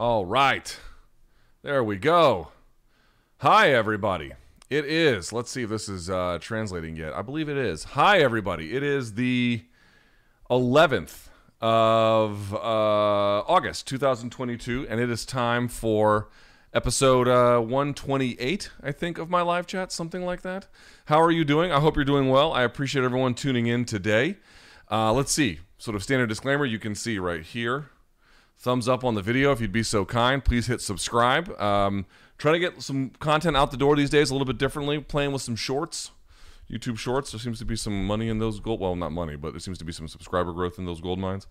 All right. There we go. Hi, everybody. It is, let's see if this is uh, translating yet. I believe it is. Hi, everybody. It is the 11th of uh, August 2022, and it is time for episode uh, 128, I think, of my live chat, something like that. How are you doing? I hope you're doing well. I appreciate everyone tuning in today. Uh, let's see. Sort of standard disclaimer you can see right here. Thumbs up on the video if you'd be so kind. Please hit subscribe. Um, trying to get some content out the door these days a little bit differently, playing with some shorts. YouTube Shorts. There seems to be some money in those gold. Well, not money, but there seems to be some subscriber growth in those gold mines.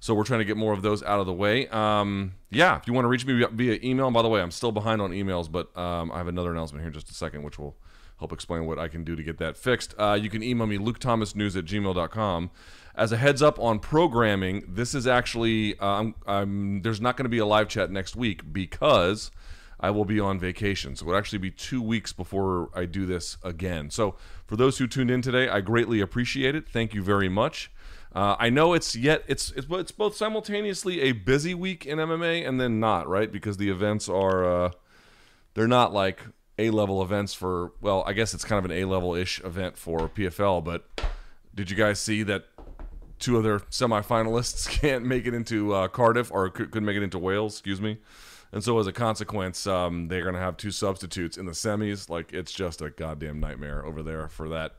So we're trying to get more of those out of the way. Um, yeah, if you want to reach me via email. And by the way, I'm still behind on emails, but um, I have another announcement here in just a second, which will help explain what I can do to get that fixed. Uh, you can email me lukethomasnews at gmail.com. As a heads up on programming, this is actually uh, I'm, there's not going to be a live chat next week because I will be on vacation. So it will actually be two weeks before I do this again. So for those who tuned in today, I greatly appreciate it. Thank you very much. Uh, I know it's yet it's, it's it's both simultaneously a busy week in MMA and then not right because the events are uh, they're not like A level events for well I guess it's kind of an A level ish event for PFL. But did you guys see that two other semifinalists can't make it into uh, Cardiff or couldn't make it into Wales? Excuse me. And so as a consequence, um, they're going to have two substitutes in the semis. Like it's just a goddamn nightmare over there for that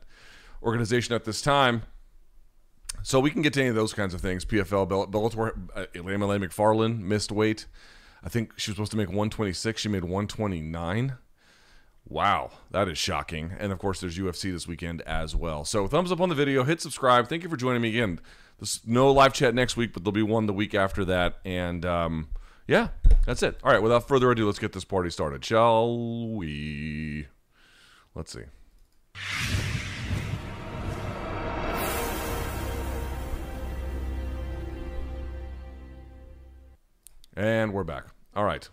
organization at this time. So we can get to any of those kinds of things. PFL, Bellator, uh, Ilima-Lei Macfarlane missed weight. I think she was supposed to make 126. She made 129. Wow, that is shocking. And of course, there's UFC this weekend as well. So thumbs up on the video, hit subscribe. Thank you for joining me again. There's no live chat next week, but there'll be one the week after that. And um, yeah, that's it. All right, without further ado, let's get this party started, shall we? Let's see. And we're back. All right.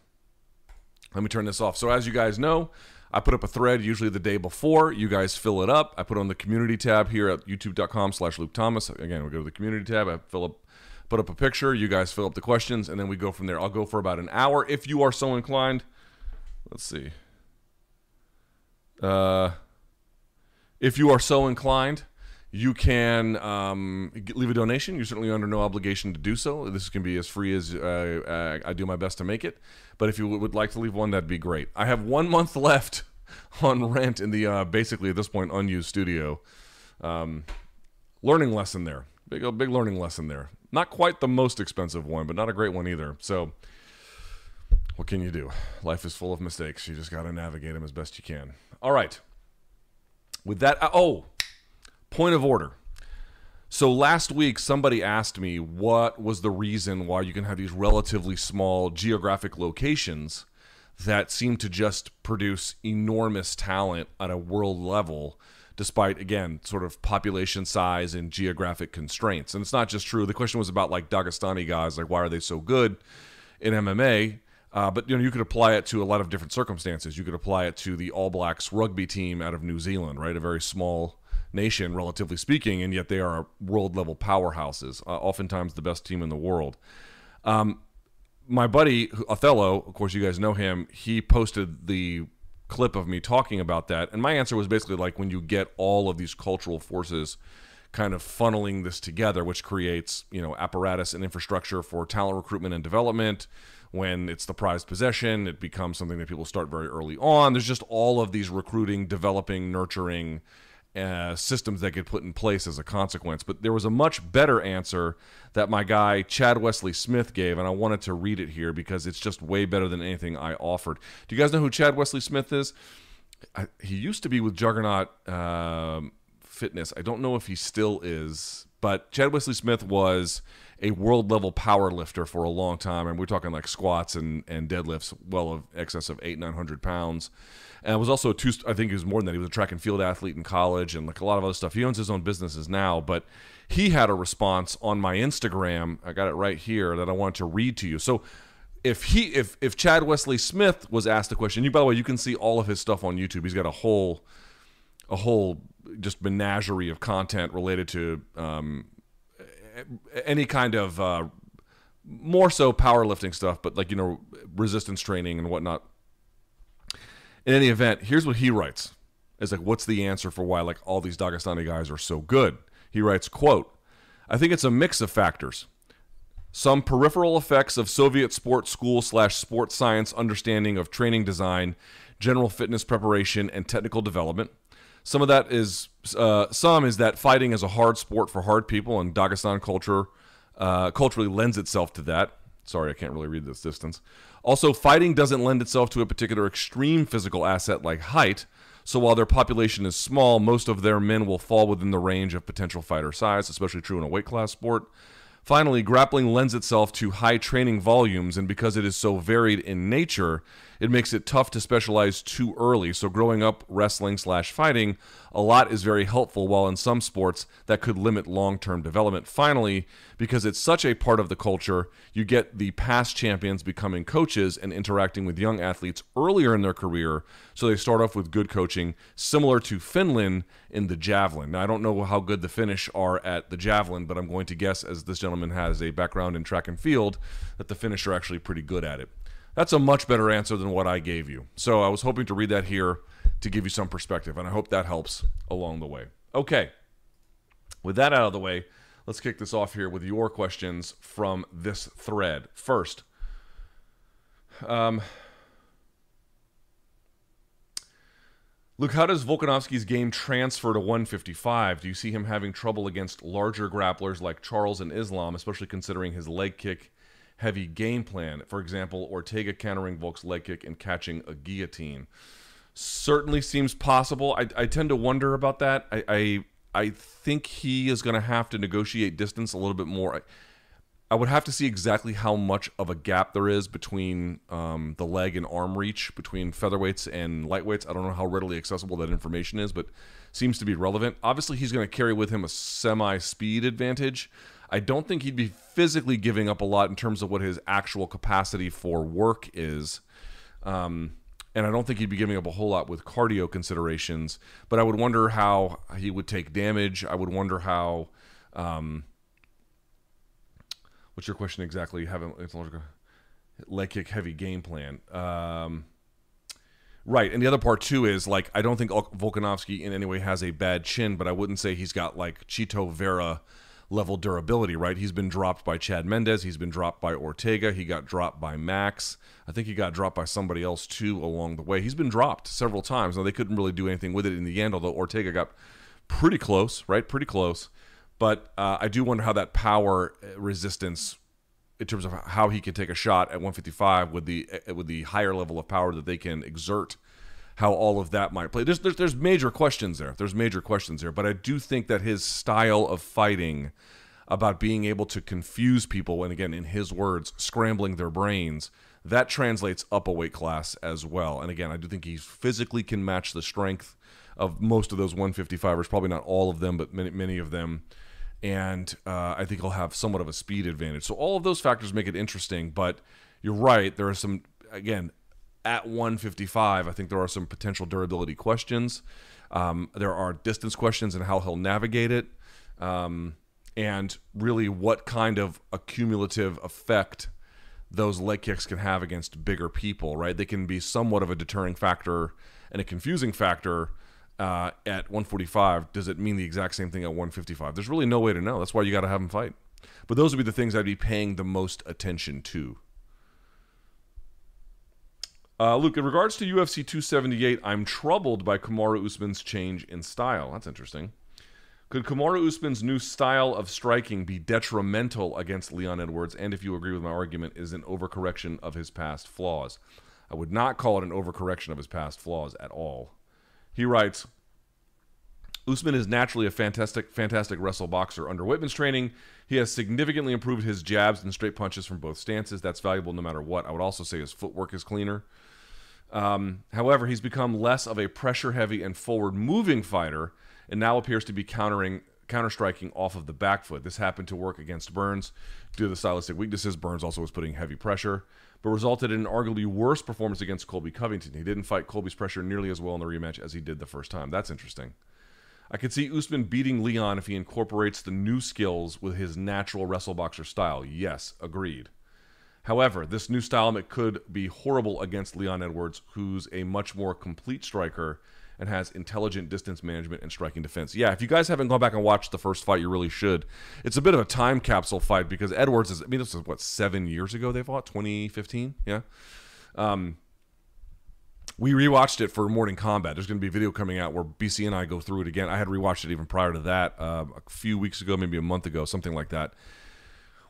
Let me turn this off. So, as you guys know, I put up a thread usually the day before. You guys fill it up. I put on the community tab here at youtube.com slash Luke Thomas. Again, we go to the community tab. I fill up put up a picture. You guys fill up the questions, and then we go from there. I'll go for about an hour if you are so inclined. Let's see. Uh, if you are so inclined, you can um, leave a donation. You're certainly under no obligation to do so. This can be as free as uh, I do my best to make it. But if you would like to leave one, that'd be great. I have one month left on rent in the uh, basically at this point unused studio. Um, learning lesson there. Big, big learning lesson there. Not quite the most expensive one, but not a great one either. So, what can you do? Life is full of mistakes. You just got to navigate them as best you can. All right. With that, uh, oh, point of order. So last week, somebody asked me what was the reason why you can have these relatively small geographic locations that seem to just produce enormous talent at a world level despite again sort of population size and geographic constraints. And it's not just true. The question was about like Dagestani guys, like why are they so good in MMA? Uh, but you know, you could apply it to a lot of different circumstances. You could apply it to the All Blacks rugby team out of New Zealand, right? A very small nation, relatively speaking, and yet they are world level powerhouses. Uh, oftentimes, the best team in the world. Um, my buddy Othello, of course, you guys know him. He posted the clip of me talking about that. And my answer was basically like when you get all of these cultural forces kind of funneling this together, which creates, you know, apparatus and infrastructure for talent recruitment and development. When it's the prized possession, it becomes something that people start very early on. There's just all of these recruiting, developing, nurturing uh, systems that get put in place as a consequence. But there was a much better answer that my guy Chad Wesley Smith gave, and I wanted to read it here because it's just way better than anything I offered. Do you guys know who Chad Wesley Smith is? I, he used to be with Juggernaut um, Fitness. I don't know if he still is, but Chad Wesley Smith was a world level power lifter for a long time, and we're talking like squats and, and deadlifts well of excess of eight nine hundred pounds. And was also a two. I think he was more than that. He was a track and field athlete in college and like a lot of other stuff. He owns his own businesses now, but he had a response on my Instagram. I got it right here that I wanted to read to you. So if he if if Chad Wesley Smith was asked a question, you by the way, you can see all of his stuff on YouTube. He's got a whole a whole just menagerie of content related to um, any kind of uh, more so powerlifting stuff, but like you know resistance training and whatnot. In any event, here's what he writes: "Is like what's the answer for why like all these Dagestani guys are so good?" He writes, "quote I think it's a mix of factors." Some peripheral effects of Soviet sports school slash sports science understanding of training design, general fitness preparation, and technical development. Some of that is uh, some is that fighting is a hard sport for hard people, and Dagestan culture uh, culturally lends itself to that. Sorry, I can't really read this distance. Also, fighting doesn't lend itself to a particular extreme physical asset like height. So while their population is small, most of their men will fall within the range of potential fighter size, especially true in a weight class sport. Finally, grappling lends itself to high training volumes, and because it is so varied in nature, it makes it tough to specialize too early. So, growing up wrestling slash fighting, a lot is very helpful, while in some sports that could limit long term development. Finally, because it's such a part of the culture, you get the past champions becoming coaches and interacting with young athletes earlier in their career. So, they start off with good coaching, similar to Finland in the javelin. Now, I don't know how good the Finnish are at the javelin, but I'm going to guess, as this gentleman has a background in track and field, that the Finnish are actually pretty good at it. That's a much better answer than what I gave you. So I was hoping to read that here to give you some perspective, and I hope that helps along the way. Okay. With that out of the way, let's kick this off here with your questions from this thread. First, um, Luke, how does Volkanovski's game transfer to 155? Do you see him having trouble against larger grapplers like Charles and Islam, especially considering his leg kick heavy game plan? For example, Ortega countering Volk's leg kick and catching a guillotine. Certainly seems possible. I, I tend to wonder about that. I, I, I think he is going to have to negotiate distance a little bit more. I, I would have to see exactly how much of a gap there is between um, the leg and arm reach between featherweights and lightweights. I don't know how readily accessible that information is, but seems to be relevant. Obviously, he's going to carry with him a semi speed advantage. I don't think he'd be physically giving up a lot in terms of what his actual capacity for work is. Um, and I don't think he'd be giving up a whole lot with cardio considerations. But I would wonder how he would take damage. I would wonder how. Um, What's your question exactly? You haven't leg kick heavy game plan. Um, right, and the other part too is like I don't think Volkanovski in any way has a bad chin, but I wouldn't say he's got like Chito Vera level durability. Right, he's been dropped by Chad Mendes, he's been dropped by Ortega, he got dropped by Max. I think he got dropped by somebody else too along the way. He's been dropped several times. Now they couldn't really do anything with it in the end, although Ortega got pretty close. Right, pretty close. But uh, I do wonder how that power uh, resistance, in terms of how he can take a shot at 155 with the uh, with the higher level of power that they can exert, how all of that might play. There's, there's there's major questions there. There's major questions there. But I do think that his style of fighting, about being able to confuse people, and again in his words, scrambling their brains, that translates up a weight class as well. And again, I do think he physically can match the strength of most of those 155ers. Probably not all of them, but many many of them and uh, I think he'll have somewhat of a speed advantage. So all of those factors make it interesting. But you're right. There are some again at 155. I think there are some potential durability questions. Um, there are distance questions and how he'll navigate it, um, and really what kind of accumulative effect those leg kicks can have against bigger people. Right? They can be somewhat of a deterring factor and a confusing factor uh, at 145, does it mean the exact same thing at 155? There's really no way to know. That's why you got to have them fight. But those would be the things I'd be paying the most attention to. Uh, Luke, in regards to UFC 278, I'm troubled by Kamaru Usman's change in style. That's interesting. Could Kamaru Usman's new style of striking be detrimental against Leon Edwards? And if you agree with my argument, is an overcorrection of his past flaws? I would not call it an overcorrection of his past flaws at all. He writes, Usman is naturally a fantastic, fantastic wrestle boxer. Under Wittman's training, he has significantly improved his jabs and straight punches from both stances. That's valuable no matter what. I would also say his footwork is cleaner. Um, however, he's become less of a pressure-heavy and forward-moving fighter, and now appears to be countering counter striking off of the back foot. This happened to work against Burns due to the stylistic weaknesses. Burns also was putting heavy pressure but resulted in an arguably worse performance against Colby Covington. He didn't fight Colby's pressure nearly as well in the rematch as he did the first time. That's interesting. I could see Usman beating Leon if he incorporates the new skills with his natural wrestle boxer style. Yes, agreed. However, this new style could be horrible against Leon Edwards, who's a much more complete striker and has intelligent distance management and striking defense. Yeah, if you guys haven't gone back and watched the first fight, you really should. It's a bit of a time capsule fight because Edwards is, I mean, this is what, seven years ago they fought? 2015? Yeah. Um, we rewatched it for Morning Combat. There's going to be a video coming out where BC and I go through it again. I had rewatched it even prior to that, uh, a few weeks ago, maybe a month ago, something like that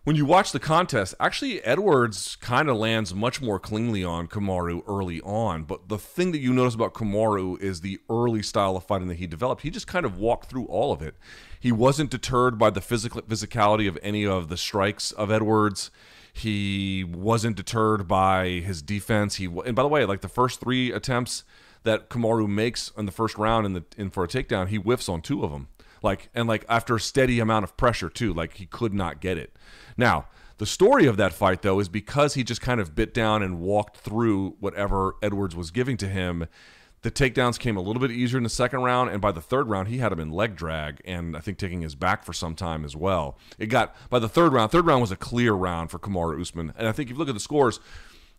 when you watch the contest, actually Edwards kind of lands much more cleanly on Kamaru early on. But the thing that you notice about Kamaru is the early style of fighting that he developed. He just kind of walked through all of it. He wasn't deterred by the physical physicality of any of the strikes of Edwards. He wasn't deterred by his defense. He and by the way, like the first three attempts that Kamaru makes in the first round in the in for a takedown, he whiffs on two of them. Like and like after a steady amount of pressure too. Like he could not get it. Now, the story of that fight, though, is because he just kind of bit down and walked through whatever Edwards was giving to him. The takedowns came a little bit easier in the second round, and by the third round, he had him in leg drag, and I think taking his back for some time as well. It got by the third round. Third round was a clear round for Kamaru Usman, and I think if you look at the scores,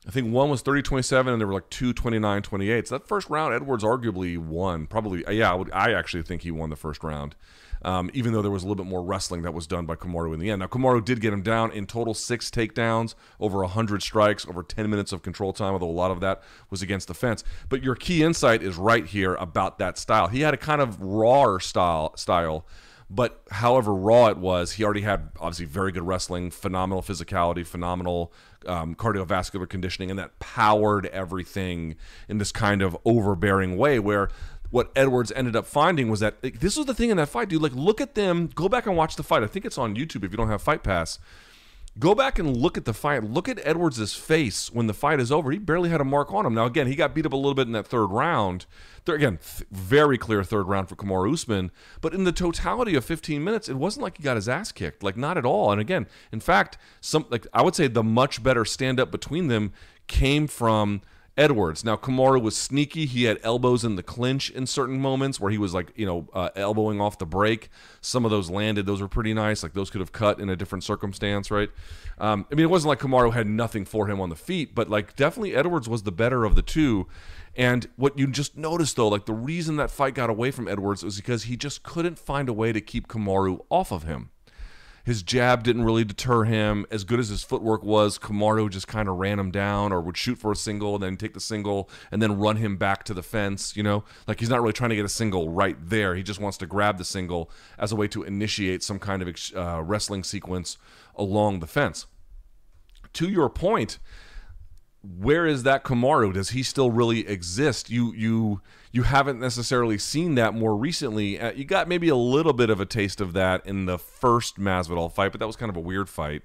I think one was 30-27 and there were like two 29-28. So that first round, Edwards arguably won. Probably, yeah, I, would, I actually think he won the first round um, even though there was a little bit more wrestling that was done by Kamaru in the end. Now, Kamaru did get him down in total six takedowns, over 100 strikes, over 10 minutes of control time, although a lot of that was against the fence. But your key insight is right here about that style. He had a kind of rawer style, style but however raw it was, he already had obviously very good wrestling, phenomenal physicality, phenomenal um, cardiovascular conditioning, and that powered everything in this kind of overbearing way where what Edwards ended up finding was that like, this was the thing in that fight, dude. Like, look at them. Go back and watch the fight. I think it's on YouTube if you don't have Fight Pass. Go back and look at the fight. Look at Edwards' face when the fight is over. He barely had a mark on him. Now, again, he got beat up a little bit in that third round. There, again, th- very clear third round for Kamaru Usman. But in the totality of 15 minutes, it wasn't like he got his ass kicked. Like, not at all. And again, in fact, some like I would say the much better stand up between them came from Edwards. Now, Kamaru was sneaky. He had elbows in the clinch in certain moments where he was like, you know, uh, elbowing off the break. Some of those landed. Those were pretty nice. Like those could have cut in a different circumstance, right? Um, I mean, it wasn't like Kamaru had nothing for him on the feet, but like definitely Edwards was the better of the two. And what you just noticed though, like the reason that fight got away from Edwards was because he just couldn't find a way to keep Kamaru off of him. His jab didn't really deter him. As good as his footwork was, Kamaru just kind of ran him down or would shoot for a single, and then take the single, and then run him back to the fence. You know, like he's not really trying to get a single right there. He just wants to grab the single as a way to initiate some kind of uh, wrestling sequence along the fence. To your point, where is that Kamaru? Does he still really exist? You you you haven't necessarily seen that more recently. Uh, you got maybe a little bit of a taste of that in the first Masvidal fight, but that was kind of a weird fight.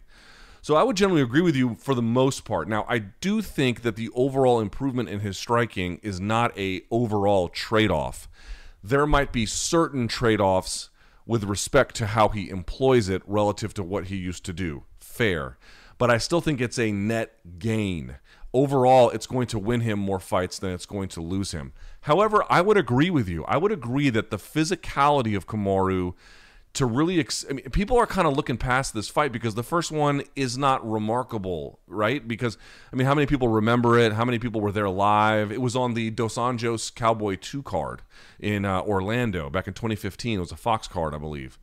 So I would generally agree with you for the most part. Now, I do think that the overall improvement in his striking is not a overall trade-off. There might be certain trade-offs with respect to how he employs it relative to what he used to do. Fair. But I still think it's a net gain overall it's going to win him more fights than it's going to lose him. However, I would agree with you. I would agree that the physicality of Kamaru to really ex- I mean, people are kind of looking past this fight because the first one is not remarkable, right? Because I mean, how many people remember it? How many people were there live? It was on the Dos Anjos Cowboy 2 card in uh, Orlando back in 2015. It was a Fox card, I believe.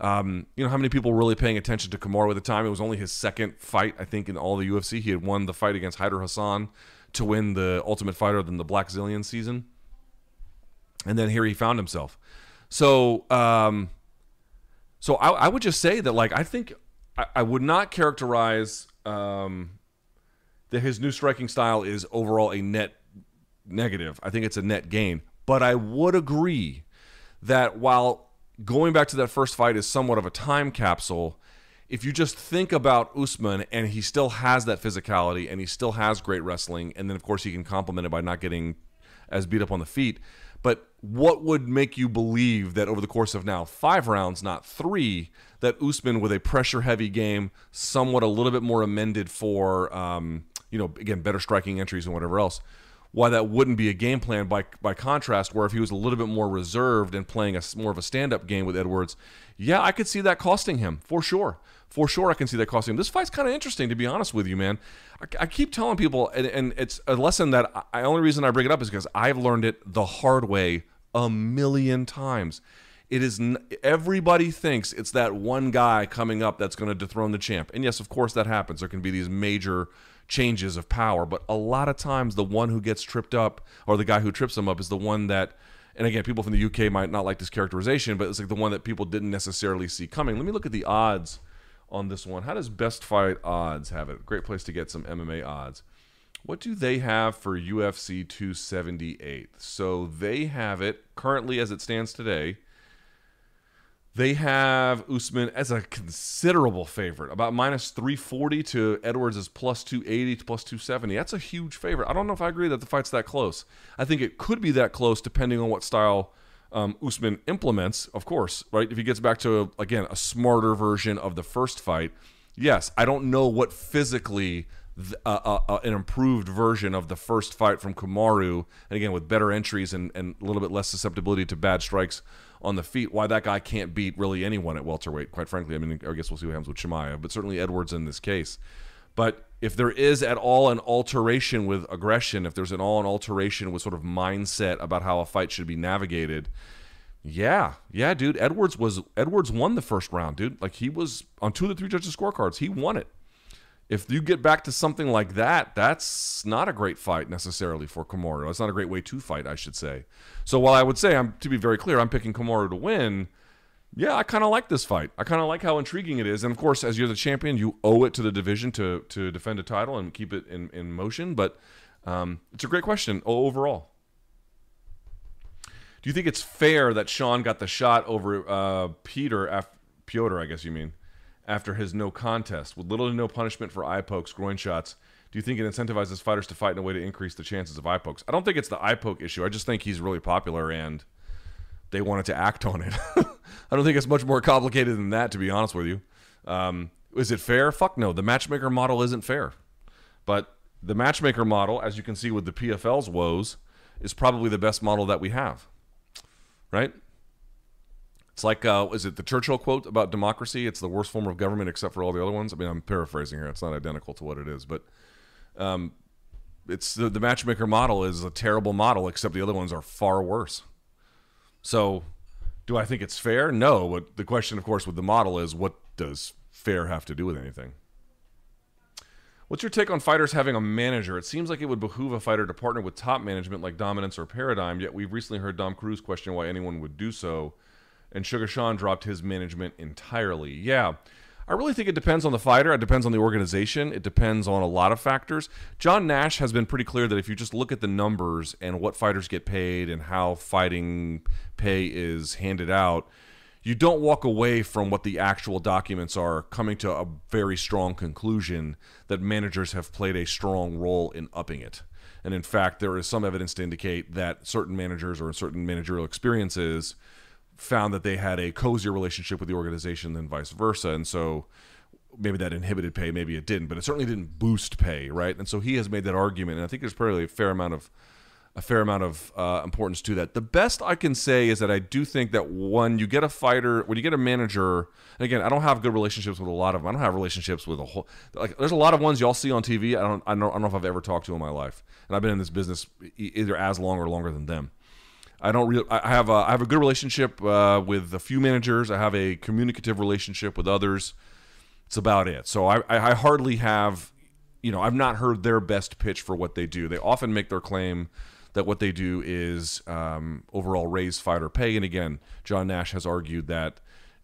Um, you know, how many people were really paying attention to Kamaru at the time? It was only his second fight, I think, in all the UFC. He had won the fight against Hayder Hassan to win the Ultimate Fighter in the Blackzilian season. And then here he found himself. So, um, so I, I, would just say that, like, I think I, I would not characterize um, that his new striking style is overall a net negative. I think it's a net gain. But I would agree that while going back to that first fight is somewhat of a time capsule. If you just think about Usman and he still has that physicality and he still has great wrestling, and then of course he can complement it by not getting as beat up on the feet. But what would make you believe that over the course of now five rounds, not three, that Usman with a pressure heavy game, somewhat a little bit more amended for, um, you know, again, better striking entries and whatever else, why that wouldn't be a game plan. By by contrast, where if he was a little bit more reserved and playing a more of a stand up game with Edwards, yeah, I could see that costing him for sure. For sure, I can see that costing him. This fight's kind of interesting, to be honest with you, man. I, I keep telling people, and, and it's a lesson that I, only reason I bring it up is because I've learned it the hard way a million times. It is everybody thinks it's that one guy coming up that's going to dethrone the champ, and yes, of course that happens. There can be these major changes of power, but a lot of times the one who gets tripped up or the guy who trips him up is the one that. And again, people from the UK might not like this characterization, but it's like the one that people didn't necessarily see coming. Let me look at the odds on this one. How does Best Fight Odds have it? Great place to get some MMA odds. What do they have for UFC 278? So they have it currently as it stands today. They have Usman as a considerable favorite, about minus 340 to Edwards is plus 280 to plus 270. That's a huge favorite. I don't know if I agree that the fight's that close. I think it could be that close depending on what style um, Usman implements, of course, right? If he gets back to, again, a smarter version of the first fight, yes, I don't know what physically th- uh, uh, uh, an improved version of the first fight from Kamaru, and again, with better entries and, and a little bit less susceptibility to bad strikes on the feet, why that guy can't beat really anyone at welterweight, quite frankly. I mean, I guess we'll see what happens with Chimaev, but certainly Edwards in this case. But if there is at all an alteration with aggression, if there's at all an alteration with sort of mindset about how a fight should be navigated, yeah, yeah, dude. Edwards was Edwards won the first round, dude. Like he was on two of the three judges' scorecards, he won it. If you get back to something like that, that's not a great fight necessarily for Kamaru. It's not a great way to fight, I should say. So while I would say I'm to be very clear, I'm picking Kamaru to win. Yeah, I kind of like this fight. I kind of like how intriguing it is, and of course, as you're the champion, you owe it to the division to to defend a title and keep it in in motion. But um, it's a great question overall. Do you think it's fair that Sean got the shot over uh, Peter, af- Piotr, I guess you mean, after his no contest with little to no punishment for eye pokes, groin shots? Do you think it incentivizes fighters to fight in a way to increase the chances of eye pokes? I don't think it's the eye poke issue. I just think he's really popular and they wanted to act on it. I don't think it's much more complicated than that, to be honest with you. Um, is it fair? Fuck no. The matchmaker model isn't fair. But the matchmaker model, as you can see with the PFL's woes, is probably the best model that we have. Right? It's like, uh, is it the Churchill quote about democracy? It's the worst form of government except for all the other ones. I mean, I'm paraphrasing here. It's not identical to what it is, but um, it's the, the matchmaker model is a terrible model, except the other ones are far worse. So, do I think it's fair? No. But the question, of course, with the model is what does fair have to do with anything? What's your take on fighters having a manager? It seems like it would behoove a fighter to partner with top management like Dominance or Paradigm, yet we've recently heard Dom Cruz question why anyone would do so, and Sugar Sean dropped his management entirely. Yeah. I really think it depends on the fighter. It depends on the organization. It depends on a lot of factors. John Nash has been pretty clear that if you just look at the numbers and what fighters get paid and how fighting pay is handed out, you don't walk away from what the actual documents are, coming to a very strong conclusion that managers have played a strong role in upping it. And in fact, there is some evidence to indicate that certain managers or certain managerial experiences found that they had a cozier relationship with the organization than vice versa. And so maybe that inhibited pay, maybe it didn't, but it certainly didn't boost pay, right? And so he has made that argument, and I think there's probably a fair amount of a fair amount of uh, importance to that. The best I can say is that I do think that when you get a fighter, when you get a manager, again, I don't have good relationships with a lot of them. I don't have relationships with a whole like. There's a lot of ones y'all see on TV. I don't, I don't, I don't know if I've ever talked to in my life, and I've been in this business either as long or longer than them. I don't really. I have a, I have a good relationship uh, with a few managers. I have a communicative relationship with others. It's about it. So I, I hardly have, you know, I've not heard their best pitch for what they do. They often make their claim that what they do is um, overall raise fighter pay. And again, John Nash has argued that,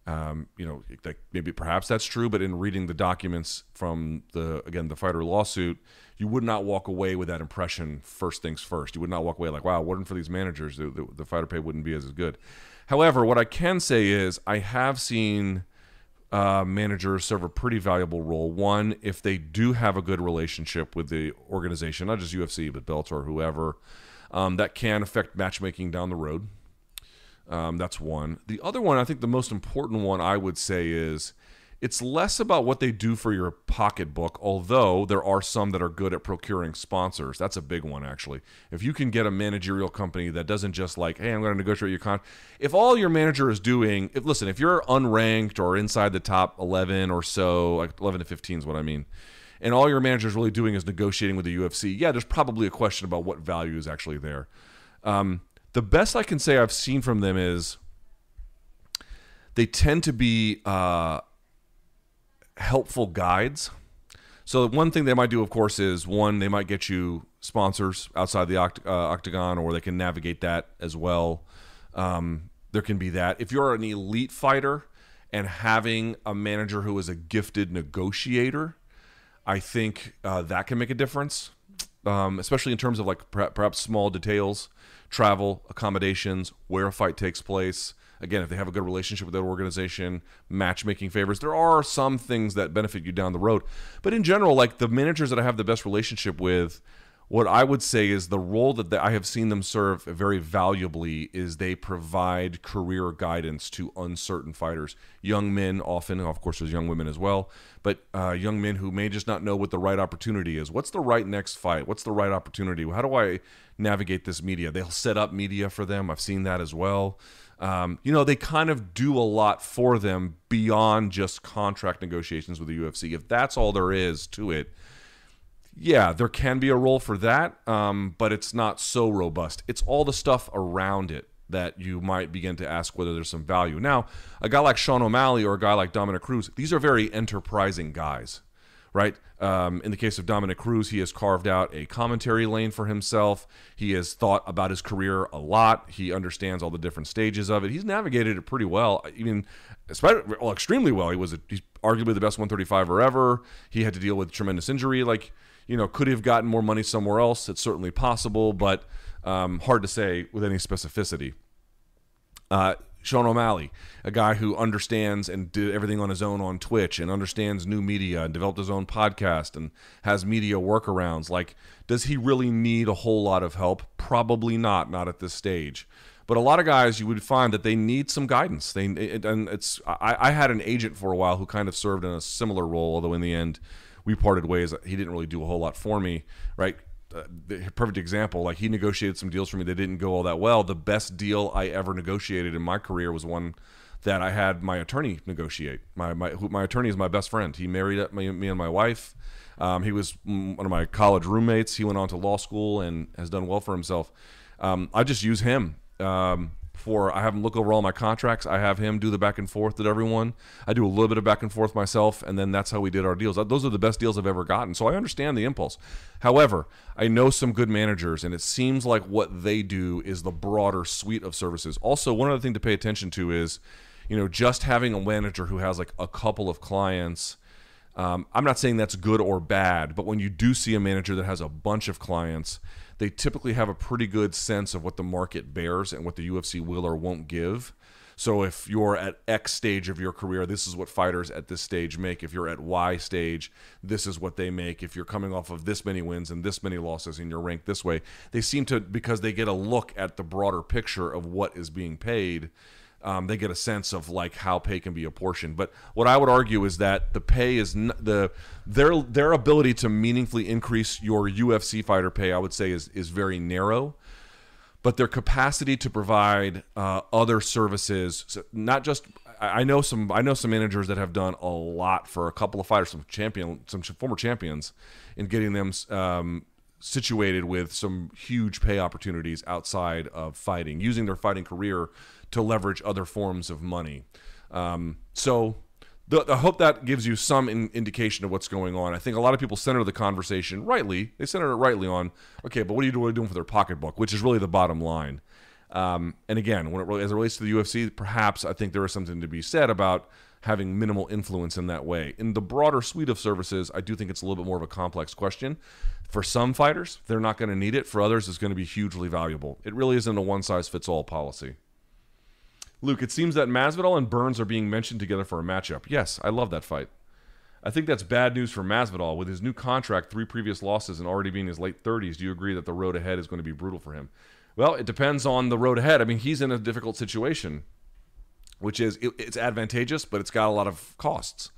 um, you know, that maybe perhaps that's true, but in reading the documents from the again the fighter lawsuit, you would not walk away with that impression. First things first, you would not walk away like, wow, wasn't for these managers, the, the, the fighter pay wouldn't be as good. However, what I can say is I have seen uh, managers serve a pretty valuable role. One, if they do have a good relationship with the organization, not just UFC, but Bellator or whoever, um, that can affect matchmaking down the road. Um, that's one. The other one, I think the most important one I would say is it's less about what they do for your pocketbook, although there are some that are good at procuring sponsors. That's a big one, actually. If you can get a managerial company that doesn't just like, hey, I'm going to negotiate your con. If all your manager is doing, if listen, if you're unranked or inside the top 11 or so, like 11 to 15 is what I mean, and all your manager is really doing is negotiating with the UFC, yeah, there's probably a question about what value is actually there. Um, the best I can say I've seen from them is they tend to be. Uh, helpful guides. So one thing they might do, of course, is one they might get you sponsors outside the oct- uh, octagon, or they can navigate that as well. Um, there can be that. If you're an elite fighter and having a manager who is a gifted negotiator, I think uh, that can make a difference, um, especially in terms of like perhaps small details, travel, accommodations, where a fight takes place, again, if they have a good relationship with that organization, matchmaking favors, there are some things that benefit you down the road. But in general, like the managers that I have the best relationship with, what I would say is the role that I have seen them serve very valuably is they provide career guidance to uncertain fighters, young men often, of course, there's young women as well, but uh, young men who may just not know what the right opportunity is. What's the right next fight? What's the right opportunity? How do I navigate this media? They'll set up media for them. I've seen that as well. Um, you know, they kind of do a lot for them beyond just contract negotiations with the UFC. If that's all there is to it, yeah, there can be a role for that, um, but it's not so robust. It's all the stuff around it that you might begin to ask whether there's some value. Now, a guy like Sean O'Malley or a guy like Dominick Cruz, these are very enterprising guys right? Um, in the case of Dominick Cruz, he has carved out a commentary lane for himself. He has thought about his career a lot. He understands all the different stages of it. He's navigated it pretty well, even well, extremely well. He was a, he's arguably the best 135er ever. He had to deal with tremendous injury. Like, you know, could he have gotten more money somewhere else? It's certainly possible, but um, hard to say with any specificity. Uh, Sean O'Malley, a guy who understands and did everything on his own on Twitch and understands new media and developed his own podcast and has media workarounds. Like, does he really need a whole lot of help? Probably not, not at this stage. But a lot of guys, you would find that they need some guidance. They and it's I, I had an agent for a while who kind of served in a similar role, although in the end we parted ways. He didn't really do a whole lot for me, right? Perfect example. Like he negotiated some deals for me that didn't go all that well. The best deal I ever negotiated in my career was one that I had my attorney negotiate. My my my attorney is my best friend. He married me, me and my wife. Um, he was one of my college roommates. He went on to law school and has done well for himself. Um, I just use him. Um, for I have him look over all my contracts. I have him do the back and forth with everyone. I do a little bit of back and forth myself, and then that's how we did our deals. Those are the best deals I've ever gotten. So I understand the impulse. However, I know some good managers, and it seems like what they do is the broader suite of services. Also, one other thing to pay attention to is, you know, just having a manager who has like a couple of clients. Um, I'm not saying that's good or bad, but when you do see a manager that has a bunch of clients they typically have a pretty good sense of what the market bears and what the UFC will or won't give. So if you're at X stage of your career, this is what fighters at this stage make. If you're at Y stage, this is what they make. If you're coming off of this many wins and this many losses and you're ranked this way, they seem to because they get a look at the broader picture of what is being paid um, they get a sense of like how pay can be apportioned. But what I would argue is that the pay is n- the their their ability to meaningfully increase your UFC fighter pay, I would say, is is very narrow. But their capacity to provide uh, other services, so not just I know some I know some managers that have done a lot for a couple of fighters, some champion, some former champions, in getting them um, situated with some huge pay opportunities outside of fighting, using their fighting career to leverage other forms of money. Um, so I hope that gives you some in, indication of what's going on. I think a lot of people center the conversation rightly. They center it rightly on, okay, but what are you doing for their pocketbook, which is really the bottom line. Um, and again, when it, as it relates to the UFC, perhaps I think there is something to be said about having minimal influence in that way. In the broader suite of services, I do think it's a little bit more of a complex question. For some fighters, they're not going to need it. For others, it's going to be hugely valuable. It really isn't a one size fits all policy. Luke, it seems that Masvidal and Burns are being mentioned together for a matchup. Yes, I love that fight. I think that's bad news for Masvidal. With his new contract, three previous losses, and already being in his late 30s, do you agree that the road ahead is going to be brutal for him? Well, it depends on the road ahead. I mean, he's in a difficult situation, which is it, it's advantageous, but it's got a lot of costs.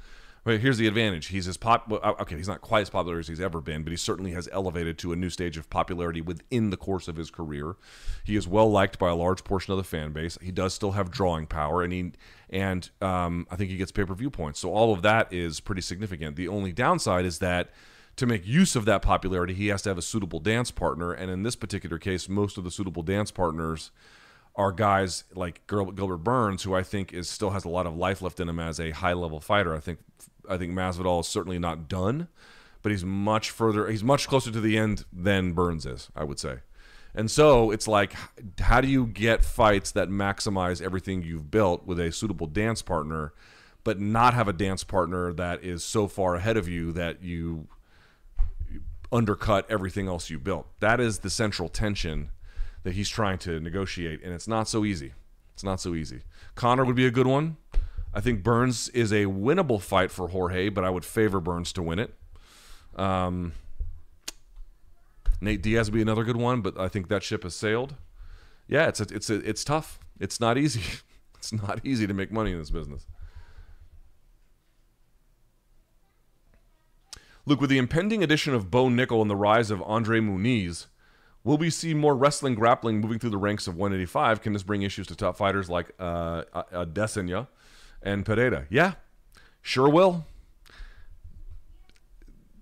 Right, here's the advantage. He's as pop. uh, Okay, he's not quite as popular as he's ever been, but he certainly has elevated to a new stage of popularity within the course of his career. He is well liked by a large portion of the fan base. He does still have drawing power, and he and um, I think he gets pay per view points. So all of that is pretty significant. The only downside is that to make use of that popularity, he has to have a suitable dance partner, and in this particular case, most of the suitable dance partners are guys like Gilbert Burns, who I think is still has a lot of life left in him as a high level fighter. I think I think Masvidal is certainly not done, but he's much further. He's much closer to the end than Burns is. I would say. And so it's like, how do you get fights that maximize everything you've built with a suitable dance partner, but not have a dance partner that is so far ahead of you that you undercut everything else you built? That is the central tension that he's trying to negotiate, and it's not so easy. It's not so easy. Conor would be a good one. I think Burns is a winnable fight for Jorge, but I would favor Burns to win it. Um, Nate Diaz would be another good one, but I think that ship has sailed. Yeah, it's a, it's a, it's tough. It's not easy. It's not easy to make money in this business. Look, with the impending addition of Bo Nickal and the rise of Andre Muniz, will we see more wrestling grappling moving through the ranks of 185? Can this bring issues to top fighters like uh, Desenya and Pereira? Yeah, sure will.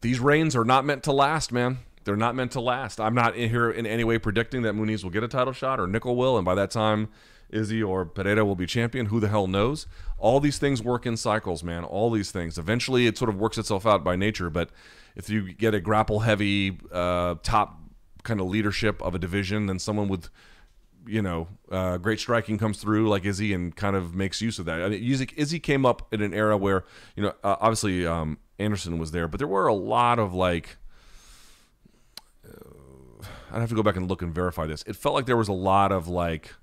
These reigns are not meant to last, man. They're not meant to last. I'm not in here in any way predicting that Muniz will get a title shot or Nickal will, and by that time, Izzy or Pereira will be champion. Who the hell knows? All these things work in cycles, man. All these things. Eventually, it sort of works itself out by nature. But if you get a grapple heavy, uh, top kind of leadership of a division, then someone with you know, uh, great striking comes through like Izzy and kind of makes use of that. I mean, Izzy, Izzy came up in an era where, you know, uh, obviously um, Anderson was there, but there were a lot of like, uh, I'd have to go back and look and verify this. It felt like there was a lot of like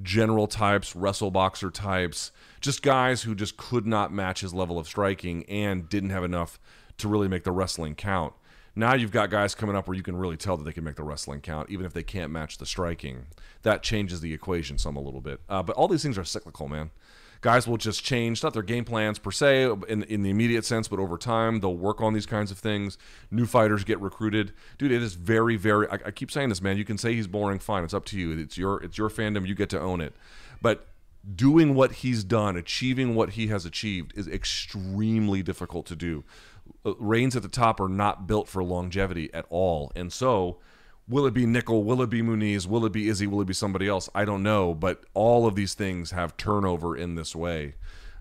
general types, wrestle boxer types, just guys who just could not match his level of striking and didn't have enough to really make the wrestling count. Now you've got guys coming up where you can really tell that they can make the wrestling count, even if they can't match the striking. That changes the equation some a little bit. Uh, but all these things are cyclical, man. Guys will just change, not their game plans per se in, in the immediate sense, but over time they'll work on these kinds of things. New fighters get recruited. Dude, it is very, very. I, I keep saying this, man. You can say he's boring, fine. It's up to you. It's your, it's your fandom. You get to own it. But doing what he's done, achieving what he has achieved, is extremely difficult to do. Uh, reigns at the top are not built for longevity at all. And so, will it be Nickal? Will it be Muniz? Will it be Izzy? Will it be somebody else? I don't know. But all of these things have turnover in this way.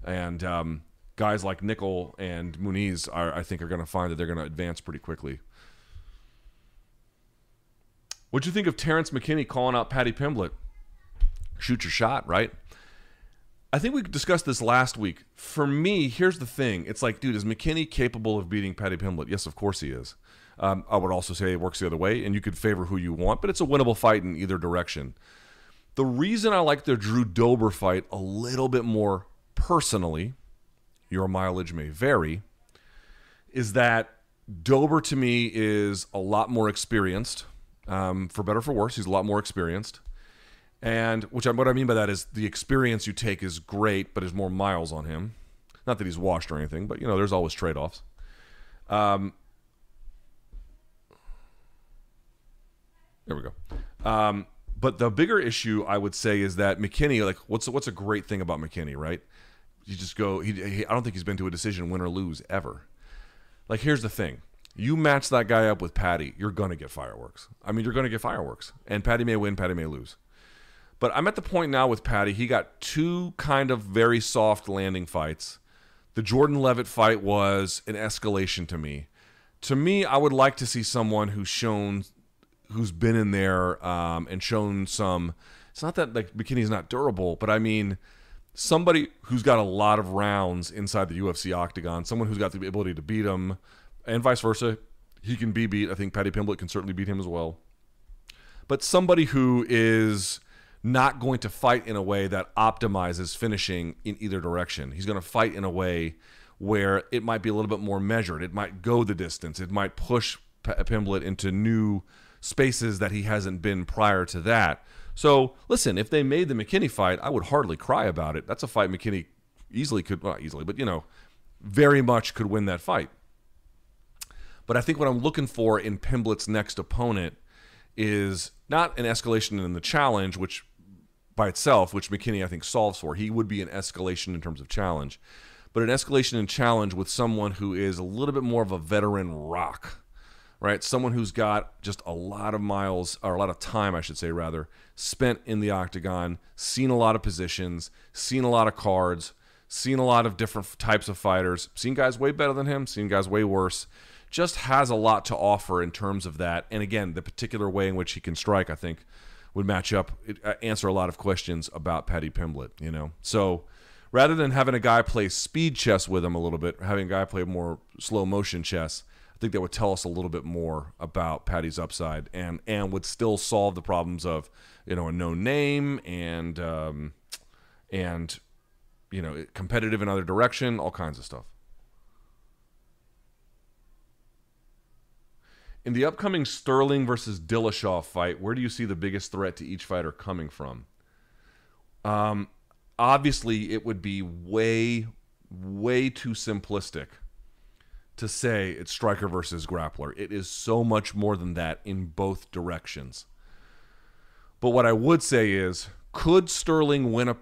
And um, guys like Nickal and Muniz are, I think, are going to find that they're going to advance pretty quickly. What'd you think of Terrence McKinney calling out Paddy Pimblett? Shoot your shot, right? I think we discussed this last week. For me, here's the thing: it's like, dude, is McKinney capable of beating Paddy Pimblett? Yes, of course he is. Um, I would also say it works the other way, and you could favor who you want, but it's a winnable fight in either direction. The reason I like the Drew Dober fight a little bit more personally, your mileage may vary, is that Dober to me is a lot more experienced. Um, for better or for worse, he's a lot more experienced. And which I, what I mean by that is the experience you take is great, but there's more miles on him. Not that he's washed or anything, but you know, there's always trade offs. Um, there we go. Um, but the bigger issue I would say is that McKinney, like, what's what's a great thing about McKinney, right? You just go. He, he, I don't think he's been to a decision, win or lose, ever. Like, here's the thing: you match that guy up with Paddy, you're gonna get fireworks. I mean, you're gonna get fireworks, and Paddy may win, Paddy may lose. But I'm at the point now with Paddy. He got two kind of very soft landing fights. The Jordan Leavitt fight was an escalation to me. To me, I would like to see someone who's shown, who's been in there um, and shown some. It's not that like McKinney's not durable, but I mean somebody who's got a lot of rounds inside the UFC octagon. Someone who's got the ability to beat him, and vice versa. He can be beat. I think Paddy Pimblett can certainly beat him as well. But somebody who is not going to fight in a way that optimizes finishing in either direction. He's going to fight in a way where it might be a little bit more measured. It might go the distance. It might push P- Pimblett into new spaces that he hasn't been prior to that. So, listen, if they made the McKinney fight, I would hardly cry about it. That's a fight McKinney easily could, well, not easily, but you know, very much could win that fight. But I think what I'm looking for in Pimblett's next opponent is not an escalation in the challenge, which by itself, which McKinney I think solves for. He would be an escalation in terms of challenge, but an escalation in challenge with someone who is a little bit more of a veteran rock, right? Someone who's got just a lot of miles, or a lot of time, I should say, rather, spent in the octagon, seen a lot of positions, seen a lot of cards, seen a lot of different types of fighters, seen guys way better than him, seen guys way worse. Just has a lot to offer in terms of that. And again, the particular way in which he can strike, I think, would match up, uh, answer a lot of questions about Paddy Pimblett, you know? So rather than having a guy play speed chess with him a little bit, having a guy play more slow motion chess, I think that would tell us a little bit more about Paddy's upside and and would still solve the problems of you know a known name and um, and you know competitive in other direction, all kinds of stuff. In the upcoming Sterling versus Dillashaw fight, where do you see the biggest threat to each fighter coming from? Um, obviously, it would be way, way too simplistic to say it's striker versus grappler. It is so much more than that in both directions. But what I would say is, could Sterling win a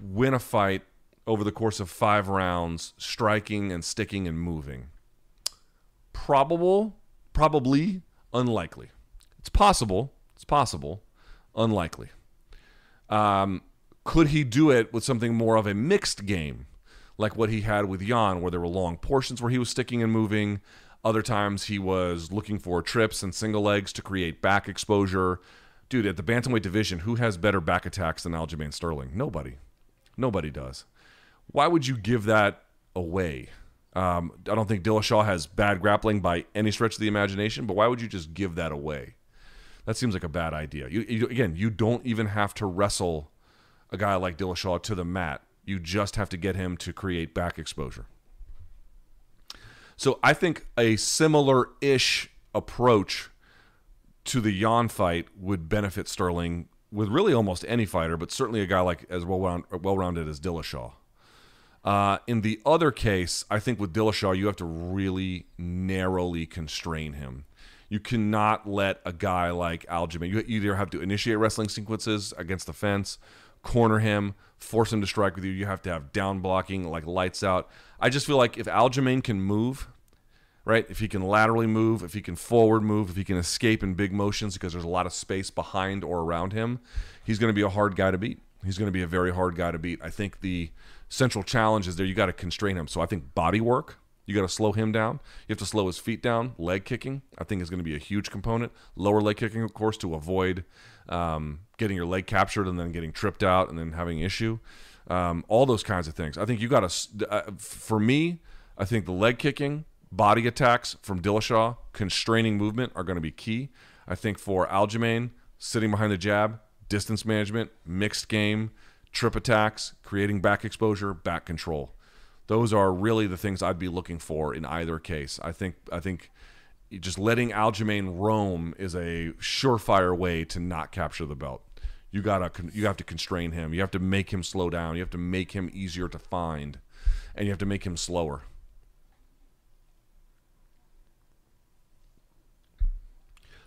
win a fight over the course of five rounds, striking and sticking and moving? Probable, probably unlikely. It's possible. It's possible. Unlikely. Um, could he do it with something more of a mixed game? like what he had with Yan, where there were long portions where he was sticking and moving. Other times he was looking for trips and single legs to create back exposure. Dude, at the bantamweight division, who has better back attacks than Aljamain Sterling? Nobody. Nobody does. Why would you give that away? Um, I don't think Dillashaw has bad grappling by any stretch of the imagination, but why would you just give that away? That seems like a bad idea. You, you, again, you don't even have to wrestle a guy like Dillashaw to the mat you just have to get him to create back exposure. So I think a similar ish approach to the Yan fight would benefit Sterling with really almost any fighter, but certainly a guy like as well well rounded as Dillashaw. Uh, in the other case, I think with Dillashaw, you have to really narrowly constrain him. You cannot let a guy like Aljamain. You either have to initiate wrestling sequences against the fence, corner him, force him to strike with you. You have to have down blocking, like lights out. I just feel like if Aljamain can move, right? If he can laterally move, if he can forward move, if he can escape in big motions because there's a lot of space behind or around him, he's going to be a hard guy to beat. He's going to be a very hard guy to beat. I think the central challenge is there you got to constrain him. So I think body work, you got to slow him down. You have to slow his feet down. Leg kicking, I think, is going to be a huge component. Lower leg kicking, of course, to avoid um, getting your leg captured and then getting tripped out and then having issue. Um, all those kinds of things. I think you got to. Uh, for me, I think the leg kicking, body attacks from Dillashaw, constraining movement are going to be key. I think for Aljamain, sitting behind the jab, distance management, mixed game, trip attacks, creating back exposure, back control. Those are really the things I'd be looking for in either case. I think I think just letting Aljamain roam is a surefire way to not capture the belt. You gotta you have to constrain him. You have to make him slow down. You have to make him easier to find, and you have to make him slower.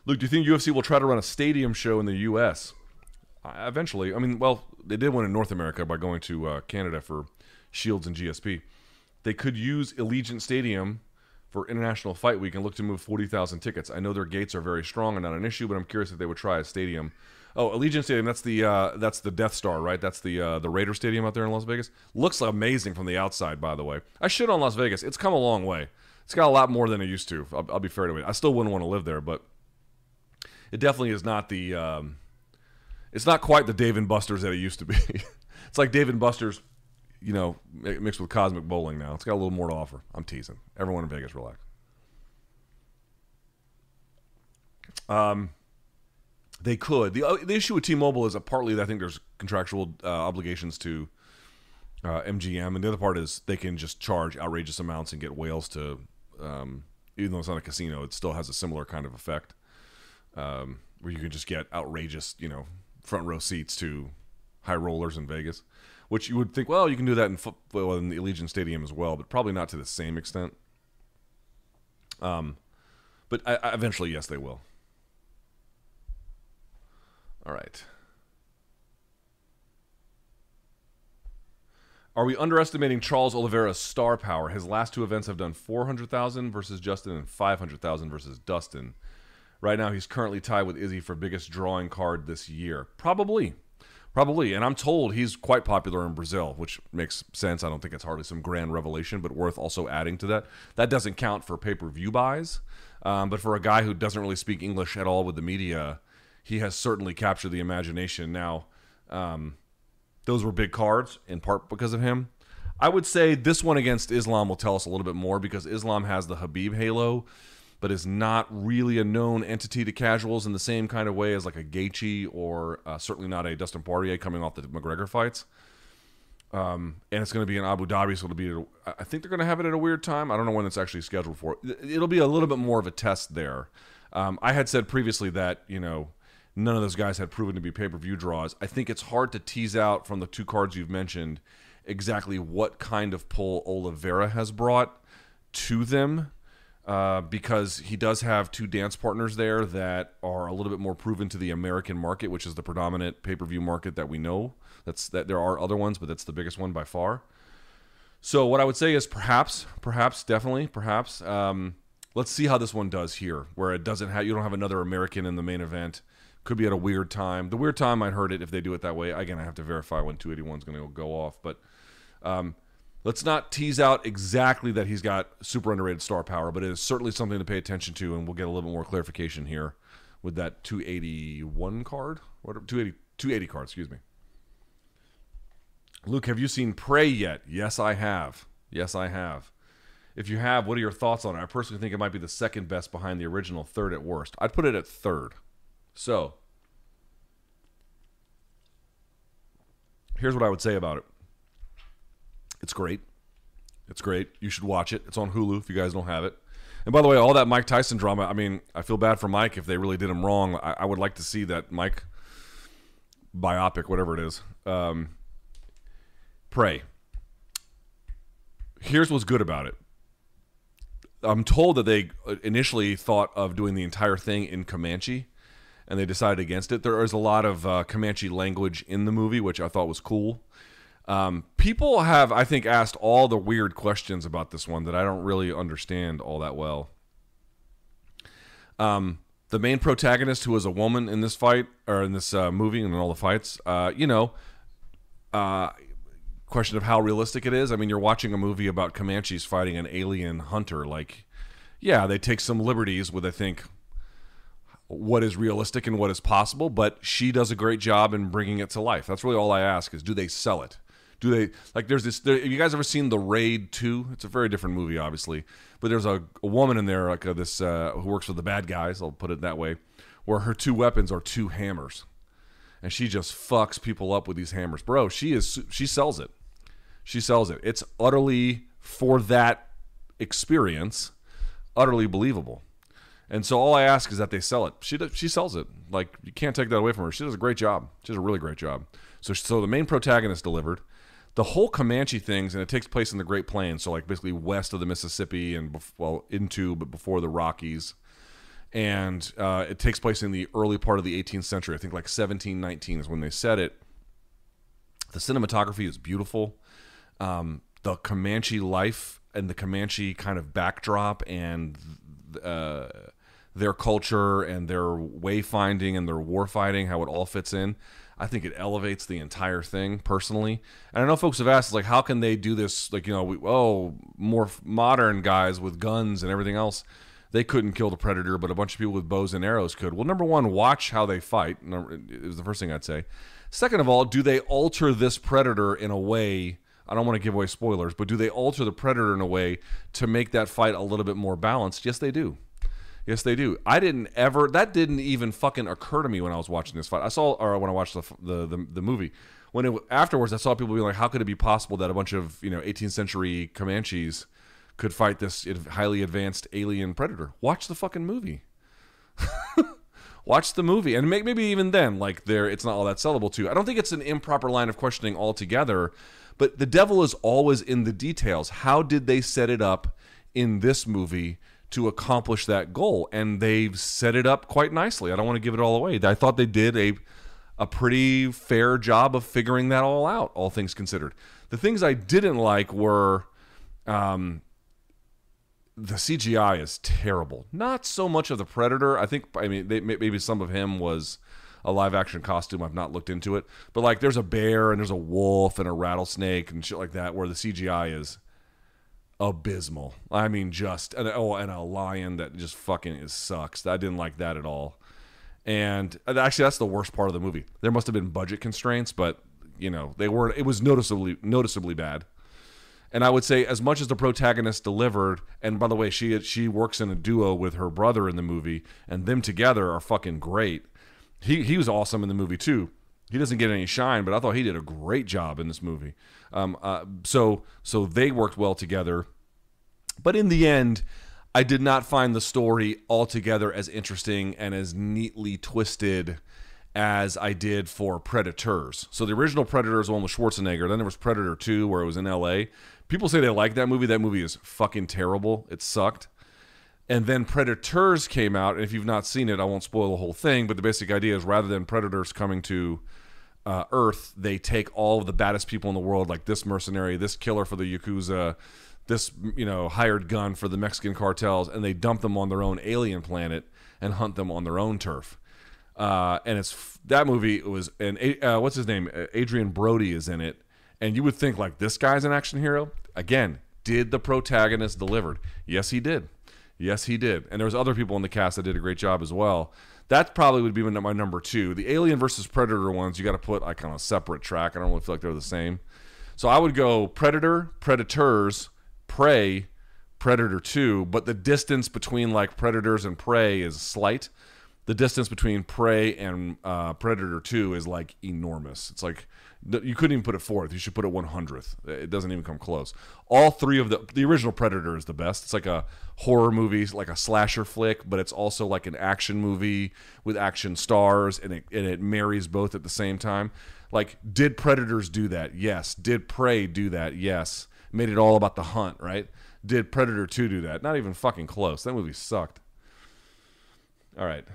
Luke, do you think UFC will try to run a stadium show in the U.S. Uh, eventually? I mean, well, they did one in North America by going to uh, Canada for Shields and GSP. They could use Allegiant Stadium for International Fight Week and look to move 40,000 tickets. I know their gates are very strong and not an issue, but I'm curious if they would try a stadium. Oh, Allegiant Stadium. That's the uh, that's the Death Star, right? That's the uh, the Raider Stadium out there in Las Vegas. Looks amazing from the outside, by the way. I shit on Las Vegas. It's come a long way. It's got a lot more than it used to. I'll, I'll be fair to it. I still wouldn't want to live there, but it definitely is not the. Um, it's not quite the Dave and Buster's that it used to be. it's like Dave and Buster's you know, mixed with cosmic bowling now. It's got a little more to offer. I'm teasing. Everyone in Vegas, relax. Um, they could. the uh, The issue with T-Mobile is that partly I think there's contractual uh, obligations to uh, MGM, and the other part is they can just charge outrageous amounts and get whales to. Um, even though it's not a casino, it still has a similar kind of effect, um, where you can just get outrageous, you know, front row seats to high rollers in Vegas which you would think, well, you can do that in foot, well, in the Allegiant Stadium as well, but probably not to the same extent. Um, but I, I, eventually, yes, they will. All right. Are we underestimating Charles Oliveira's star power? His last two events have done 400,000 versus Justin and 500,000 versus Dustin. Right now, he's currently tied with Izzy for biggest drawing card this year. Probably. Probably. And I'm told he's quite popular in Brazil, which makes sense. I don't think it's hardly some grand revelation, but worth also adding to that. That doesn't count for pay per view buys. Um, but for a guy who doesn't really speak English at all with the media, he has certainly captured the imagination. Now, um, those were big cards in part because of him. I would say this one against Islam will tell us a little bit more because Islam has the Khabib halo, but is not really a known entity to casuals in the same kind of way as like a Gaethje or uh, certainly not a Dustin Poirier coming off the McGregor fights. Um, and it's going to be in Abu Dhabi, so it'll be. I think they're going to have it at a weird time. I don't know when it's actually scheduled for. It'll be a little bit more of a test there. Um, I had said previously that you know none of those guys had proven to be pay per view draws. I think it's hard to tease out from the two cards you've mentioned exactly what kind of pull Oliveira has brought to them. Uh, because he does have two dance partners there that are a little bit more proven to the American market, which is the predominant pay per view market that we know. That's that there are other ones, but that's the biggest one by far. So what I would say is perhaps, perhaps, definitely, perhaps. Um, let's see how this one does here, where it doesn't have you don't have another American in the main event. Could be at a weird time. The weird time might hurt it if they do it that way. Again, I have to verify when 281 is going to go off, but um, let's not tease out exactly that he's got super underrated star power, but it is certainly something to pay attention to, and we'll get a little bit more clarification here with that 281 card, what 280 280 card, excuse me. Luke, have you seen Prey yet? Yes, I have. Yes, I have. If you have, what are your thoughts on it? I personally think it might be the second best behind the original, third at worst. I'd put it at third. So, here's what I would say about it it's great. It's great. You should watch it. It's on Hulu if you guys don't have it. And by the way, all that Mike Tyson drama, I mean, I feel bad for Mike if they really did him wrong. I, I would like to see that Mike biopic, whatever it is. Um, Prey. Here's what's good about it. I'm told that they initially thought of doing the entire thing in Comanche and they decided against it. There is a lot of uh, Comanche language in the movie, which I thought was cool. Um, people have, I think, asked all the weird questions about this one that I don't really understand all that well. Um, the main protagonist, who is a woman in this fight or in this uh, movie and in all the fights, uh, you know, uh, question of how realistic it is. I mean, you're watching a movie about Comanches fighting an alien hunter. Like, yeah, they take some liberties with, I think, what is realistic and what is possible, but she does a great job in bringing it to life. That's really all I ask is do they sell it? Do they like there's this there, have you guys ever seen The Raid 2? It's a very different movie obviously, but there's a, a woman in there like uh, this uh, who works for the bad guys, I'll put it that way, where her two weapons are two hammers. And she just fucks people up with these hammers. Bro, she is she sells it. She sells it. It's utterly for that experience utterly believable. And so all I ask is that they sell it. She does, she sells it. Like you can't take that away from her. She does a great job. She does a really great job. So so the main protagonist delivered. The whole Comanche things, and it takes place in the Great Plains, so like basically west of the Mississippi and well into but before the Rockies, and uh, it takes place in the early part of the 18th century. I think like 1719 is when they set it. The cinematography is beautiful. Um, the Comanche life and the Comanche kind of backdrop and uh, their culture and their wayfinding and their warfighting, how it all fits in. I think it elevates the entire thing personally. And I know folks have asked, like, how can they do this? Like, you know, we, oh, more modern guys with guns and everything else, they couldn't kill the predator, but a bunch of people with bows and arrows could. Well, number one, watch how they fight. Is the first thing I'd say. Second of all, do they alter this predator in a way? I don't want to give away spoilers, but do they alter the predator in a way to make that fight a little bit more balanced? Yes, they do. Yes, they do. I didn't ever. That didn't even fucking occur to me when I was watching this fight. I saw, or when I watched the the the, the movie. When it afterwards, I saw people being like, "How could it be possible that a bunch of you know 18th century Comanches could fight this highly advanced alien predator?" Watch the fucking movie. watch the movie and make, maybe even then like there it's not all that sellable to you. I don't think it's an improper line of questioning altogether, but the devil is always in the details. How did they set it up in this movie to accomplish that goal? And they've set it up quite nicely. I don't want to give it all away. I thought they did a a pretty fair job of figuring that all out, all things considered. The things I didn't like were um, the CGI is terrible. Not so much of the Predator. I think I mean they, maybe some of him was a live action costume. I've not looked into it, but like there's a bear and there's a wolf and a rattlesnake and shit like that where the CGI is abysmal. I mean, just oh, and a lion that just fucking is sucks. I didn't like that at all. And actually, that's the worst part of the movie. There must have been budget constraints, but you know they weren't. It was noticeably noticeably bad. And I would say, as much as the protagonist delivered, and by the way, she she works in a duo with her brother in the movie, and them together are fucking great. He he was awesome in the movie too. He doesn't get any shine, but I thought he did a great job in this movie. Um, uh, so so they worked well together. But in the end, I did not find the story altogether as interesting and as neatly twisted as I did for Predators. So the original Predators one with Schwarzenegger. Then there was Predator 2 where it was in LA. People say they like that movie. That movie is fucking terrible. It sucked. And then Predators came out, and if you've not seen it, I won't spoil the whole thing. But the basic idea is rather than predators coming to uh, Earth, they take all of the baddest people in the world, like this mercenary, this killer for the yakuza, this you know hired gun for the Mexican cartels, and they dump them on their own alien planet and hunt them on their own turf. Uh, and it's that movie was and uh, what's his name? Adrien Brody is in it, and you would think like this guy's an action hero. Again, did the protagonist delivered? Yes, he did. Yes, he did. And there was other people in the cast that did a great job as well. That probably would be my number two. The Alien versus Predator ones, you got to put like on a separate track. I don't really feel like they're the same. So I would go Predator, Predators, Prey, Predator 2, but the distance between like Predators and Prey is slight. The distance between Prey and uh, Predator 2 is like enormous. It's like you couldn't even put it fourth. You should put it 100th. It doesn't even come close. All three of the the original Predator is the best. It's like a horror movie, like a slasher flick, but it's also like an action movie with action stars, and it and it marries both at the same time. Like, did Predators do that? Yes. Did Prey do that? Yes. Made it all about the hunt, right? Did Predator 2 do that? Not even fucking close. That movie sucked. All right.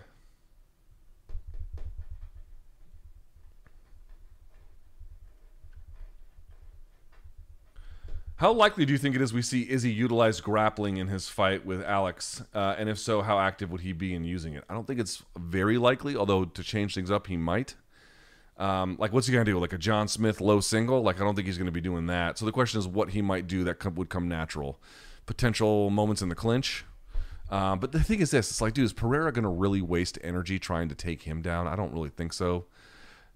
How likely do you think it is we see Izzy utilize grappling in his fight with Alex? Uh, and if so, how active would he be in using it? I don't think it's very likely, although to change things up, he might. Um, like, what's he going to do? Like a John Smith low single? Like, I don't think he's going to be doing that. So the question is what he might do that would come natural. Potential moments in the clinch. Uh, but the thing is this it's like, dude, is Pereira going to really waste energy trying to take him down? I don't really think so.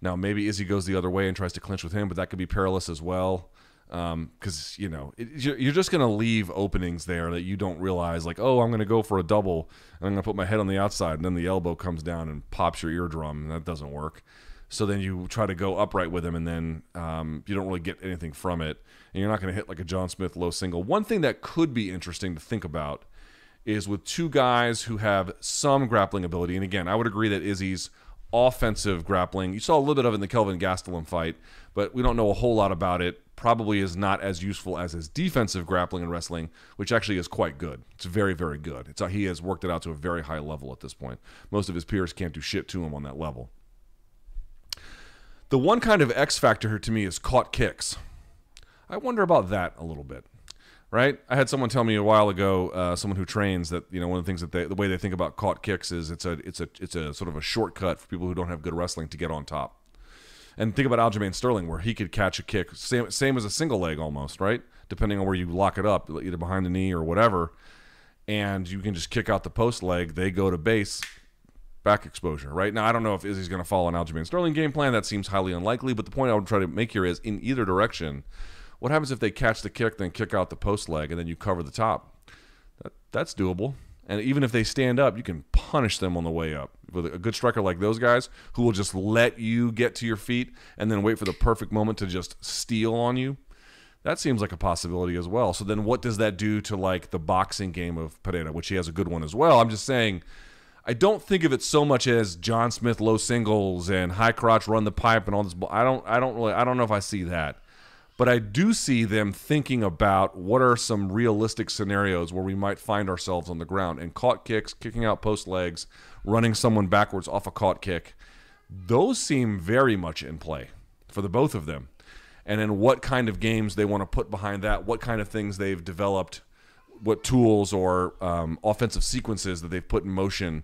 Now, maybe Izzy goes the other way and tries to clinch with him, but that could be perilous as well because um, you know it, you're just going to leave openings there that you don't realize like oh i'm going to go for a double and i'm going to put my head on the outside and then the elbow comes down and pops your eardrum and that doesn't work. So then you try to go upright with him and then um, you don't really get anything from it and you're not going to hit like a john smith low single. One thing that could be interesting to think about is with two guys who have some grappling ability and again i would agree that izzy's offensive grappling you saw a little bit of it in the kelvin gastelum fight but we don't know a whole lot about it probably is not as useful as his defensive grappling and wrestling, which actually is quite good. It's very, very good. It's he has worked it out to a very high level at this point. Most of his peers can't do shit to him on that level. The one kind of X factor here to me is caught kicks. I wonder about that a little bit. Right? I had someone tell me a while ago, uh, someone who trains, that you know one of the things that they, the way they think about caught kicks is it's a it's a it's a sort of a shortcut for people who don't have good wrestling to get on top. And think about Aljamain Sterling, where he could catch a kick, same, same as a single leg almost, right? Depending on where you lock it up, either behind the knee or whatever. And you can just kick out the post leg. They go to base, back exposure, right? Now, I don't know if Izzy's going to follow an Aljamain Sterling game plan. That seems highly unlikely. But the point I would try to make here is in either direction, what happens if they catch the kick, then kick out the post leg, and then you cover the top? That, that's doable. And even if they stand up, you can punish them on the way up. With a good striker like those guys who will just let you get to your feet and then wait for the perfect moment to just steal on you, that seems like a possibility as well. So then what does that do to like the boxing game of Pereira, which he has a good one as well? I'm just saying I don't think of it so much as John Smith low singles and high crotch run the pipe and all this. I don't. I don't really. I don't know if I see that, but I do see them thinking about what are some realistic scenarios where we might find ourselves on the ground and caught kicks, kicking out post legs, running someone backwards off a caught kick. Those seem very much in play for the both of them, and then what kind of games they want to put behind that, what kind of things they've developed what tools or um, offensive sequences that they've put in motion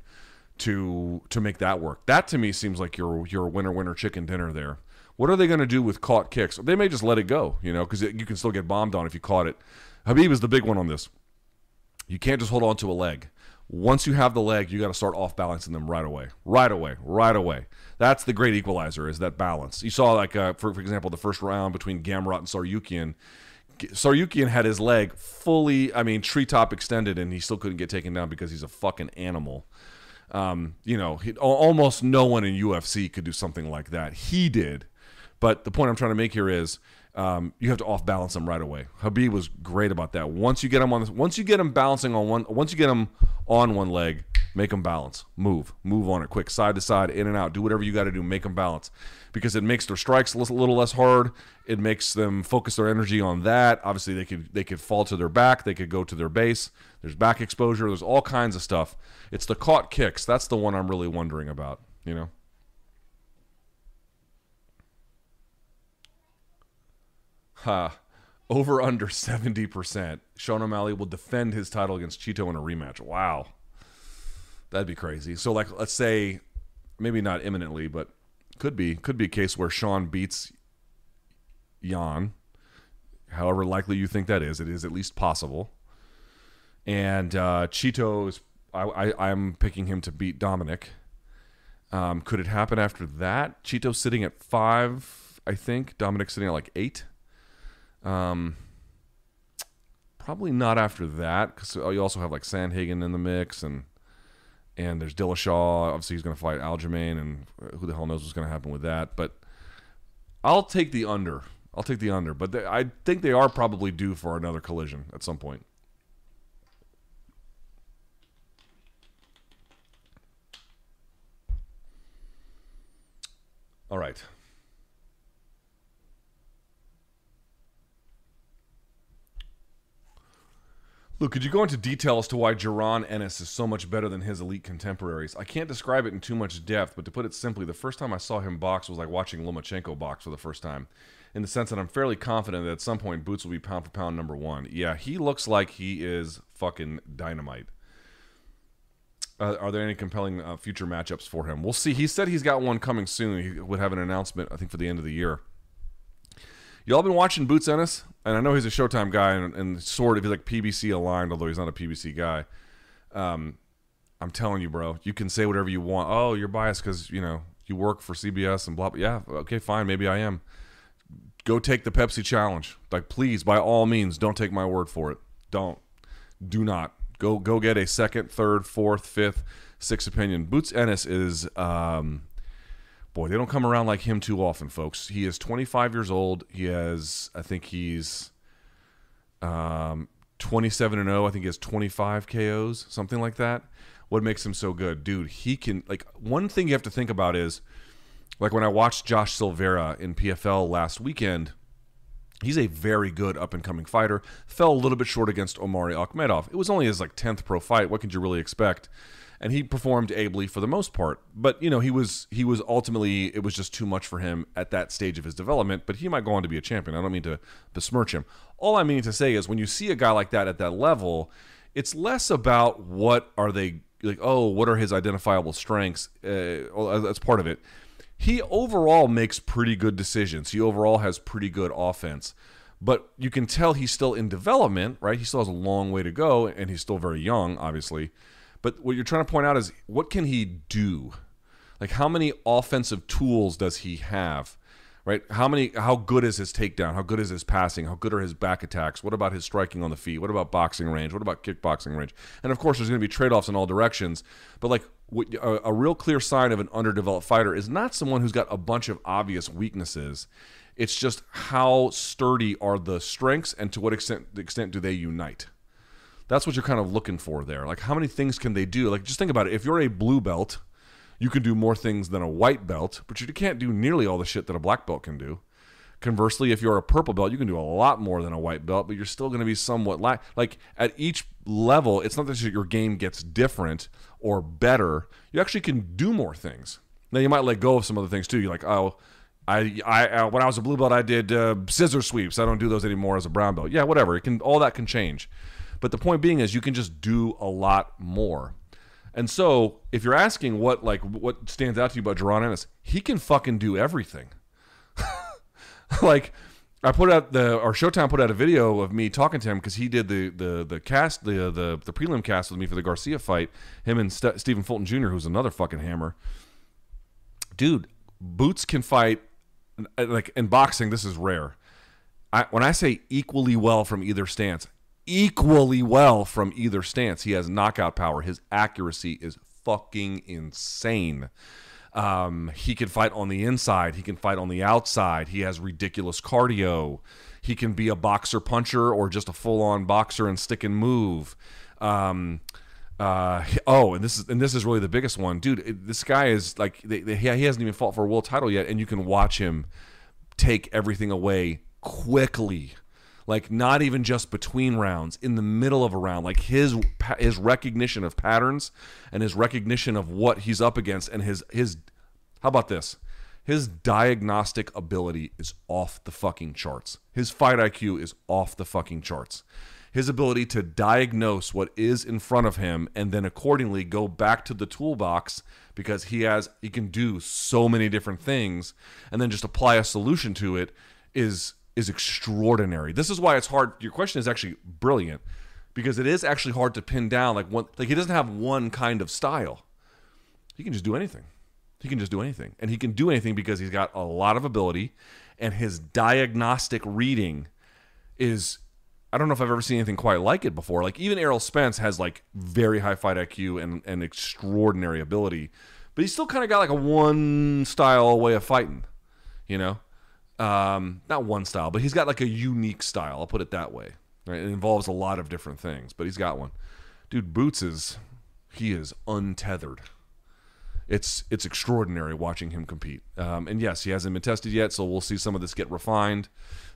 to to make that work. That to me seems like your your winner winner chicken dinner there. What are they going to do with caught kicks? They may just let it go, you know, because you can still get bombed on if you caught it. Khabib is the big one on this. You can't just hold on to a leg. Once you have the leg, you got to start off balancing them right away, right away, right away. That's the great equalizer is that balance. You saw like uh, for for example the first round between Gamrot and Tsarukyan. Tsarukyan had his leg fully, I mean, treetop extended, and he still couldn't get taken down because he's a fucking animal. Um, you know, he, almost no one in UFC could do something like that. He did. But the point I'm trying to make here is um, you have to off balance them right away. Khabib was great about that. Once you get them on, this, once you get them balancing on one, once you get them on one leg, make them balance, move, move on it quick, side to side, in and out, do whatever you got to do, make them balance because it makes their strikes a little less hard. It makes them focus their energy on that. Obviously, they could they could fall to their back. They could go to their base. There's back exposure. There's all kinds of stuff. It's the caught kicks. That's the one I'm really wondering about. You know. Ha. Over under 70%. Sean O'Malley will defend his title against Chito in a rematch. Wow. That'd be crazy. So, like, let's say, maybe not imminently, but could be could be a case where Sean beats Yan. However likely you think that is, it is at least possible. And uh, Chito is I, I I'm picking him to beat Dominic. Um, could it happen after that? Chito sitting at five, I think. Dominic sitting at like eight. Um, probably not after that because you also have like Sandhagen in the mix and and there's Dillashaw. Obviously, he's going to fight Aljamain, and who the hell knows what's going to happen with that. But I'll take the under. I'll take the under. But they, I think they are probably due for another collision at some point. All right. Luke, could you go into detail as to why Jaron Ennis is so much better than his elite contemporaries? I can't describe it in too much depth, but to put it simply, the first time I saw him box was like watching Lomachenko box for the first time, in the sense that I'm fairly confident that at some point Boots will be pound for pound number one. Yeah, he looks like he is fucking dynamite. Uh, are there any compelling uh, future matchups for him? We'll see. He said he's got one coming soon. He would have an announcement, I think, for the end of the year. Y'all been watching Boots Ennis? And I know he's a Showtime guy and, and sort of he's like PBC aligned, although he's not a PBC guy. Um, I'm telling you, bro, you can say whatever you want. Oh, you're biased because you know you work for CBS and blah blah. Yeah, okay, fine, maybe I am. Go take the Pepsi challenge. Like, please, by all means, don't take my word for it. Don't, do not go go get a second, third, fourth, fifth, sixth opinion. Boots Ennis is um, boy, they don't come around like him too often, folks. He is 25 years old. He has, I think he's um, 27 and 0. I think he has 25 KOs, something like that. What makes him so good, dude? He can like one thing you have to think about is like when I watched Josh Silveira in PFL last weekend. He's a very good up and coming fighter. Fell a little bit short against Omari Akhmedov. It was only his like 10th pro fight. What could you really expect? And he performed ably for the most part. But you know, he was he was ultimately it was just too much for him at that stage of his development. But he might go on to be a champion. I don't mean to besmirch him. All I mean to say is when you see a guy like that at that level, it's less about what are they like. Oh, what are his identifiable strengths? Uh, that's part of it. He overall makes pretty good decisions. He overall has pretty good offense but you can tell he's still in development, right? He still has a long way to go, and he's still very young, obviously. But what you're trying to point out is what can he do? Like how many offensive tools does he have? Right? How many how good is his takedown? How good is his passing? How good are his back attacks? What about his striking on the feet? What about boxing range? What about kickboxing range? And of course there's going to be trade-offs in all directions, but like a, a real clear sign of an underdeveloped fighter is not someone who's got a bunch of obvious weaknesses. It's just how sturdy are the strengths and to what extent extent do they unite? That's what you're kind of looking for there. Like, how many things can they do? Like, just think about it. If you're a blue belt, you can do more things than a white belt, but you can't do nearly all the shit that a black belt can do. Conversely, if you're a purple belt, you can do a lot more than a white belt, but you're still going to be somewhat la- like at each level. It's not that your game gets different or better. You actually can do more things. Now you might let go of some other things too. You're like, oh, I, I uh, when I was a blue belt, I did uh, scissor sweeps. I don't do those anymore as a brown belt. Yeah, whatever. It can all that can change. But the point being is, you can just do a lot more. And so, if you're asking what like what stands out to you about Jaron Ennis, he can fucking do everything. like I put out the or Showtime put out a video of me talking to him because he did the the the cast the the the prelim cast with me for the Garcia fight. Him and St- Stephen Fulton Jr., who's another fucking hammer. Dude, Boots can fight like in boxing. This is rare. I, when I say equally well from either stance, equally well from either stance. He has knockout power. His accuracy is fucking insane. Um, he can fight on the inside. He can fight on the outside. He has ridiculous cardio. He can be a boxer puncher or just a full on boxer and stick and move. Um, uh, oh, and this is and this is really the biggest one, dude. It, this guy is like they, they, he hasn't even fought for a world title yet, and you can watch him take everything away quickly like not even just between rounds in the middle of a round like his his recognition of patterns and his recognition of what he's up against and his his how about this? His diagnostic ability is off the fucking charts. His fight IQ is off the fucking charts. His ability to diagnose what is in front of him and then accordingly go back to the toolbox because he has he can do so many different things and then just apply a solution to it is is extraordinary. This is why it's hard. Your question is actually brilliant because it is actually hard to pin down. Like one, like he doesn't have one kind of style. He can just do anything. He can just do anything, and he can do anything because he's got a lot of ability, and his diagnostic reading is. I don't know if I've ever seen anything quite like it before. Like even Errol Spence has like very high fight IQ and, and extraordinary ability, but he's still kind of got like a one style way of fighting, you know. Um, not one style, but he's got like a unique style. I'll put it that way. Right? It involves a lot of different things, but he's got one. Dude, Boots is he is untethered. It's it's extraordinary watching him compete. Um, and yes, he hasn't been tested yet, so we'll see some of this get refined.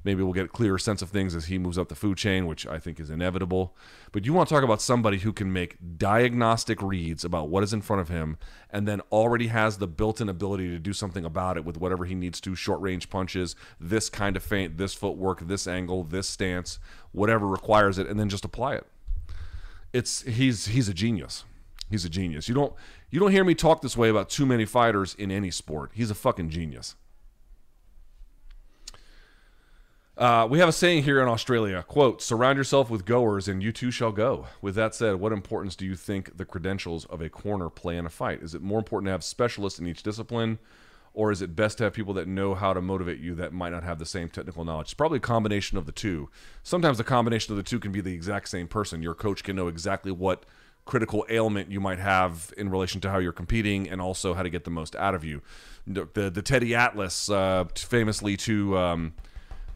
Maybe we'll get a clearer sense of things as he moves up the food chain, which I think is inevitable. But you want to talk about somebody who can make diagnostic reads about what is in front of him and then already has the built in ability to do something about it with whatever he needs to short range punches, this kind of feint, this footwork, this angle, this stance, whatever requires it, and then just apply it. It's he's he's a genius. He's a genius. You don't you don't hear me talk this way about too many fighters in any sport. He's a fucking genius. Uh, we have a saying here in Australia, quote, surround yourself with goers and you too shall go. With that said, what importance do you think the credentials of a corner play in a fight? Is it more important to have specialists in each discipline, or is it best to have people that know how to motivate you that might not have the same technical knowledge? It's probably a combination of the two. Sometimes the combination of the two can be the exact same person. Your coach can know exactly what critical ailment you might have in relation to how you're competing and also how to get the most out of you. The, the Teddy Atlas, uh, famously to... Um,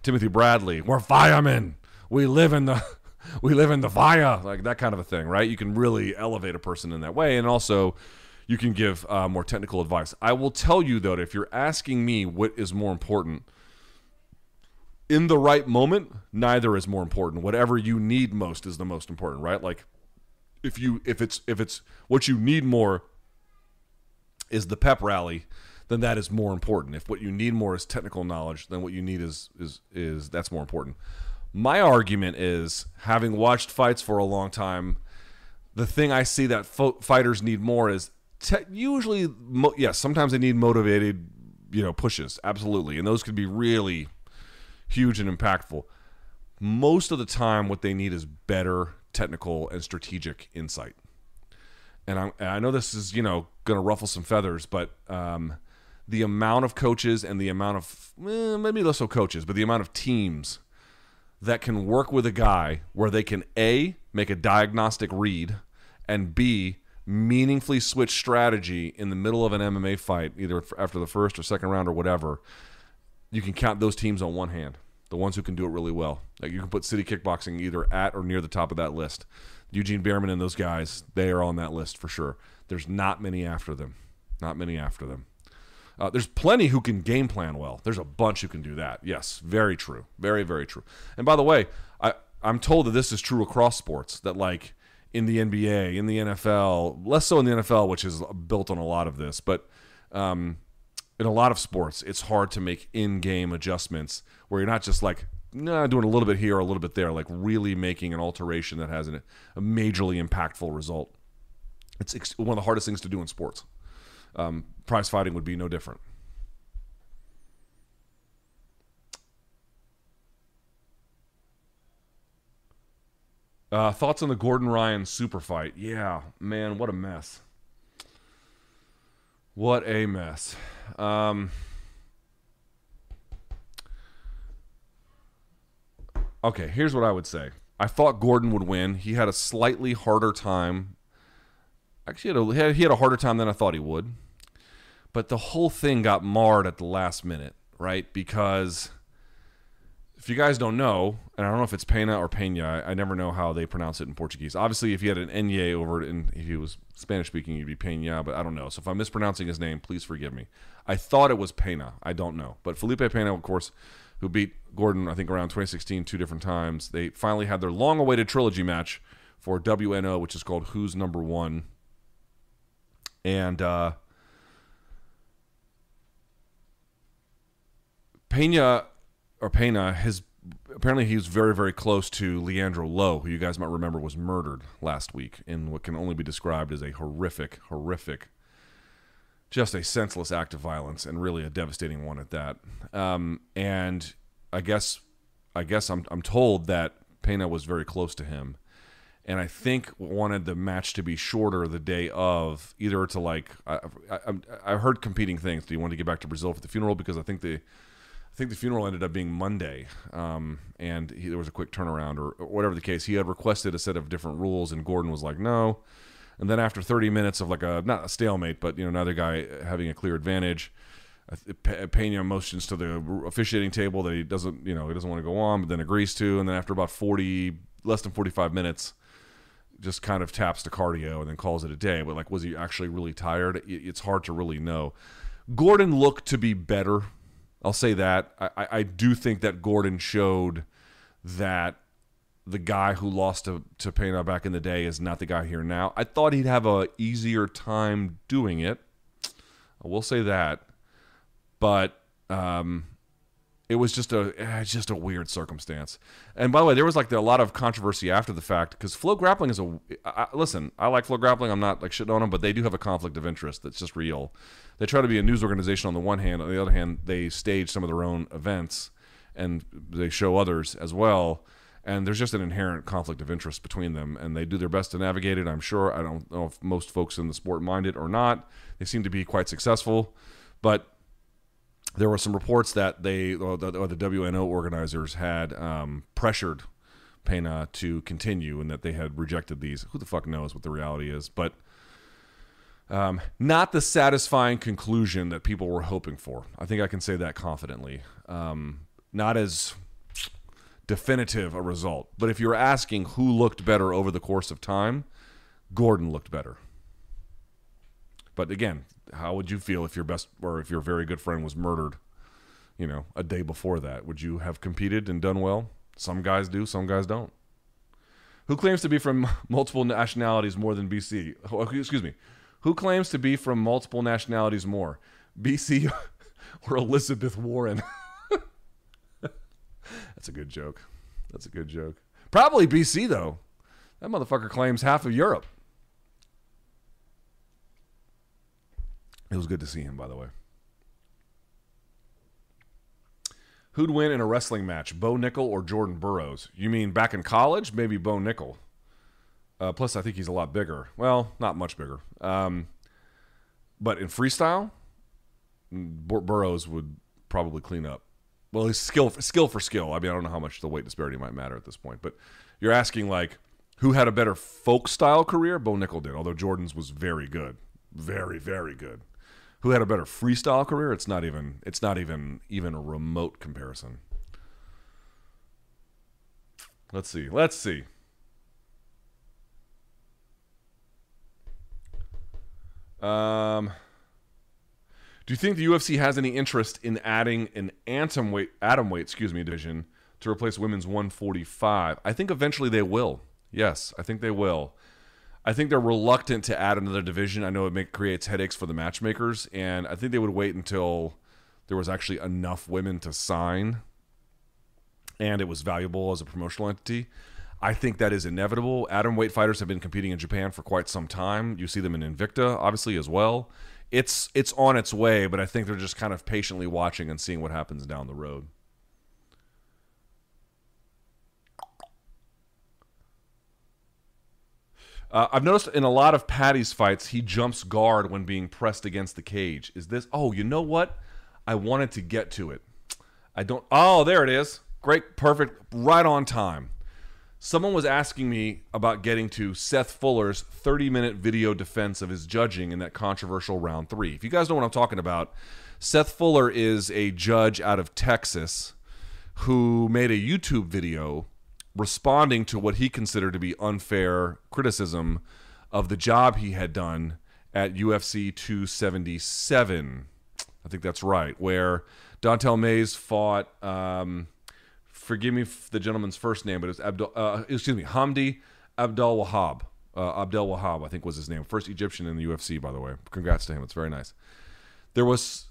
Timothy Bradley. We're firemen. We live in the we live in the fire, like that kind of a thing, right? You can really elevate a person in that way, and also you can give uh, more technical advice. I will tell you though, if you're asking me what is more important, in the right moment, neither is more important. Whatever you need most is the most important, right? Like if you if it's if it's what you need more is the pep rally then that is more important. If what you need more is technical knowledge, then what you need is is is that's more important. My argument is having watched fights for a long time, the thing I see that fo- fighters need more is te- usually mo- yes, sometimes they need motivated, you know, pushes, absolutely. And those could be really huge and impactful. Most of the time what they need is better technical and strategic insight. And I, I know this is, you know, going to ruffle some feathers, but um, the amount of coaches and the amount of eh, maybe less so coaches, but the amount of teams that can work with a guy where they can a make a diagnostic read and b meaningfully switch strategy in the middle of an MMA fight, either after the first or second round or whatever. You can count those teams on one hand. The ones who can do it really well. Like you can put City Kickboxing either at or near the top of that list. Eugene Bareman and those guys, they are on that list for sure. There's not many after them. Not many after them. Uh, there's plenty who can game plan well. There's a bunch who can do that. Yes, very true. Very, very true. And by the way, I, I'm told that this is true across sports, that like in the NBA, in the NFL, less so in the NFL, which is built on a lot of this, but um, in a lot of sports, it's hard to make in game adjustments where you're not just like, nah, doing a little bit here, a little bit there, like really making an alteration that has an, a majorly impactful result. It's ex- one of the hardest things to do in sports. Um, prize fighting would be no different. Uh, thoughts on the Gordon Ryan super fight? Yeah, man, what a mess. What a mess. Um, okay, here's what I would say. I thought Gordon would win. He had a slightly harder time. Actually, he had a, he had a harder time than I thought he would. But the whole thing got marred at the last minute, right? Because if you guys don't know, and I don't know if it's Pena or Pena, I, I never know how they pronounce it in Portuguese. Obviously, if you had an Enye over it and if he was Spanish speaking, you'd be Pena, but I don't know. So if I'm mispronouncing his name, please forgive me. I thought it was Pena. I don't know. But Felipe Pena, of course, who beat Gordon, I think, around 2016 two different times, they finally had their long awaited trilogy match for WNO, which is called Who's Number One. And, uh, Pena or Pena his apparently he was very very close to Leandro Lo, who you guys might remember was murdered last week in what can only be described as a horrific, horrific, just a senseless act of violence and really a devastating one at that. Um, and I guess I guess I'm I'm told that Pena was very close to him. And I think wanted the match to be shorter the day of, either to like, I, I, I heard competing things. Do you want to get back to Brazil for the funeral? Because I think the I think the funeral ended up being Monday, um, and he, there was a quick turnaround, or, or, whatever the case. He had requested a set of different rules, and Gordon was like, "No." And then after 30 minutes of like a not a stalemate, but you know another guy having a clear advantage, Pena motions to the officiating table that he doesn't, you know, he doesn't want to go on, but then agrees to, and then after about 40, less than 45 minutes, just kind of taps to cardio and then calls it a day. But like, was he actually really tired? It's hard to really know. Gordon looked to be better I'll say that. I, I do think that Gordon showed that the guy who lost to, to Pena back in the day is not the guy here now. I thought he'd have a easier time doing it. I will say that. But um, it was just a eh, just a weird circumstance. And by the way, there was like a lot of controversy after the fact because FloGrappling is a listen. I like FloGrappling. I'm not like shitting on them, but they do have a conflict of interest that's just real. They try to be a news organization on the one hand. On the other hand, they stage some of their own events and they show others as well. And there's just an inherent conflict of interest between them, and they do their best to navigate it. I'm sure. I don't know if most folks in the sport mind it or not. They seem to be quite successful, but there were some reports that they or the, or the WNO organizers had um, pressured Pena to continue and that they had rejected these. Who the fuck knows what the reality is? But um, not the satisfying conclusion that people were hoping for. I think I can say that confidently. Um, not as definitive a result. But if you're asking who looked better over the course of time, Gordon looked better. But again, how would you feel if your best or if your very good friend was murdered, you know, a day before that? Would you have competed and done well? Some guys do, some guys don't. Who claims to be from multiple nationalities more than BC? Oh, excuse me. Who claims to be from multiple nationalities more? BC or Elizabeth Warren? That's a good joke. That's a good joke. Probably BC though. That motherfucker claims half of Europe. It was good to see him, by the way. Who'd win in a wrestling match, Bo Nickal or Jordan Burroughs? You mean back in college? Maybe Bo Nickal. Uh, plus, I think he's a lot bigger. Well, not much bigger. Um, but in freestyle, Bur- Burroughs would probably clean up. Well, he's skill skill for skill. I mean, I don't know how much the weight disparity might matter at this point, but you're asking like who had a better folk style career? Bo Nickal did, although Jordan's was very good, very very good who had a better freestyle career, it's not even it's not even even a remote comparison. Let's see. Let's see. Um, do you think the UFC has any interest in adding an atom weight, atom weight, excuse me, division to replace women's 145? I think eventually they will. Yes, I think they will. I think they're reluctant to add another division. I know it make, creates headaches for the matchmakers, and I think they would wait until there was actually enough women to sign and it was valuable as a promotional entity. I think that is inevitable. Atom weight fighters have been competing in Japan for quite some time. You see them in Invicta, obviously, as well. It's it's on its way, but I think they're just kind of patiently watching and seeing what happens down the road. Uh, I've noticed in a lot of Paddy's fights, he jumps guard when being pressed against the cage. Is this? Oh, you know what? I wanted to get to it. I don't. Oh, there it is. Great, perfect, right on time. Someone was asking me about getting to Seth Fuller's 30 minute video defense of his judging in that controversial round three. If you guys know what I'm talking about, Seth Fuller is a judge out of Texas who made a YouTube video responding to what he considered to be unfair criticism of the job he had done at UFC 277. I think that's right, where Dontale Mayes fought. Um, forgive me the gentleman's first name, but it's Abdul. Uh, excuse me, Hamdy Abdul Wahab. Uh, Abdel Wahab, I think was his name. First Egyptian in the UFC, by the way. Congrats to him. It's very nice. There was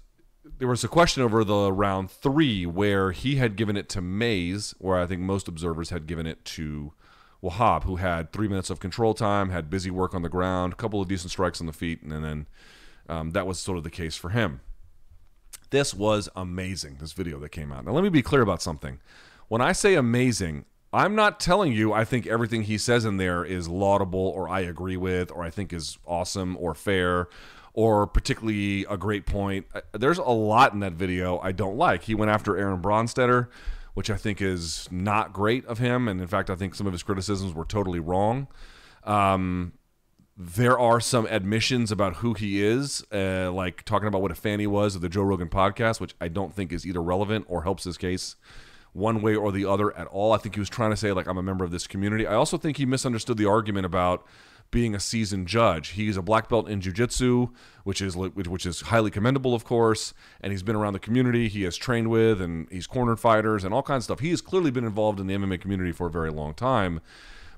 there was a question over the round three where he had given it to Mayes, where I think most observers had given it to Wahab, who had three minutes of control time, had busy work on the ground, a couple of decent strikes on the feet, and then um, that was sort of the case for him. This was amazing, this video that came out. Now, let me be clear about something. When I say amazing, I'm not telling you I think everything he says in there is laudable or I agree with or I think is awesome or fair or particularly a great point. Uh, there's a lot in that video I don't like. He went after Aaron Bronsteter, which I think is not great of him. And in fact, I think some of his criticisms were totally wrong. Um, there are some admissions about who he is, uh, like talking about what a fan he was of the Joe Rogan podcast, which I don't think is either relevant or helps his case one way or the other at all. I think he was trying to say, like, I'm a member of this community. I also think he misunderstood the argument about being a seasoned judge. He's a black belt in jiu-jitsu, which is which is highly commendable, of course, and he's been around the community. He has trained with and he's cornered fighters and all kinds of stuff. He has clearly been involved in the MMA community for a very long time.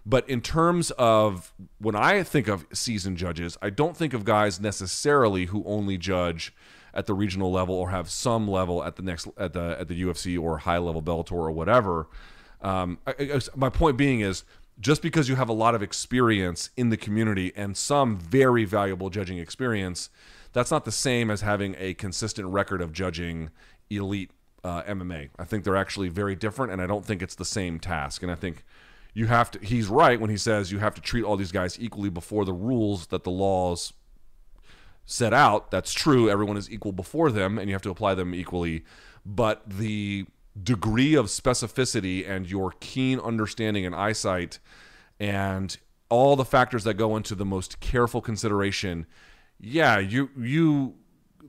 But in terms of when I think of seasoned judges, I don't think of guys necessarily who only judge at the regional level or have some level at the next at the at the UFC or high level Bellator or whatever. Um, I, I, my point being is just because you have a lot of experience in the community and some very valuable judging experience, that's not the same as having a consistent record of judging elite uh, MMA. I think they're actually very different, and I don't think it's the same task. And I think you have to he's right when he says you have to treat all these guys equally before the rules that the laws set out that's true everyone is equal before them and you have to apply them equally but the degree of specificity and your keen understanding and eyesight and all the factors that go into the most careful consideration yeah you you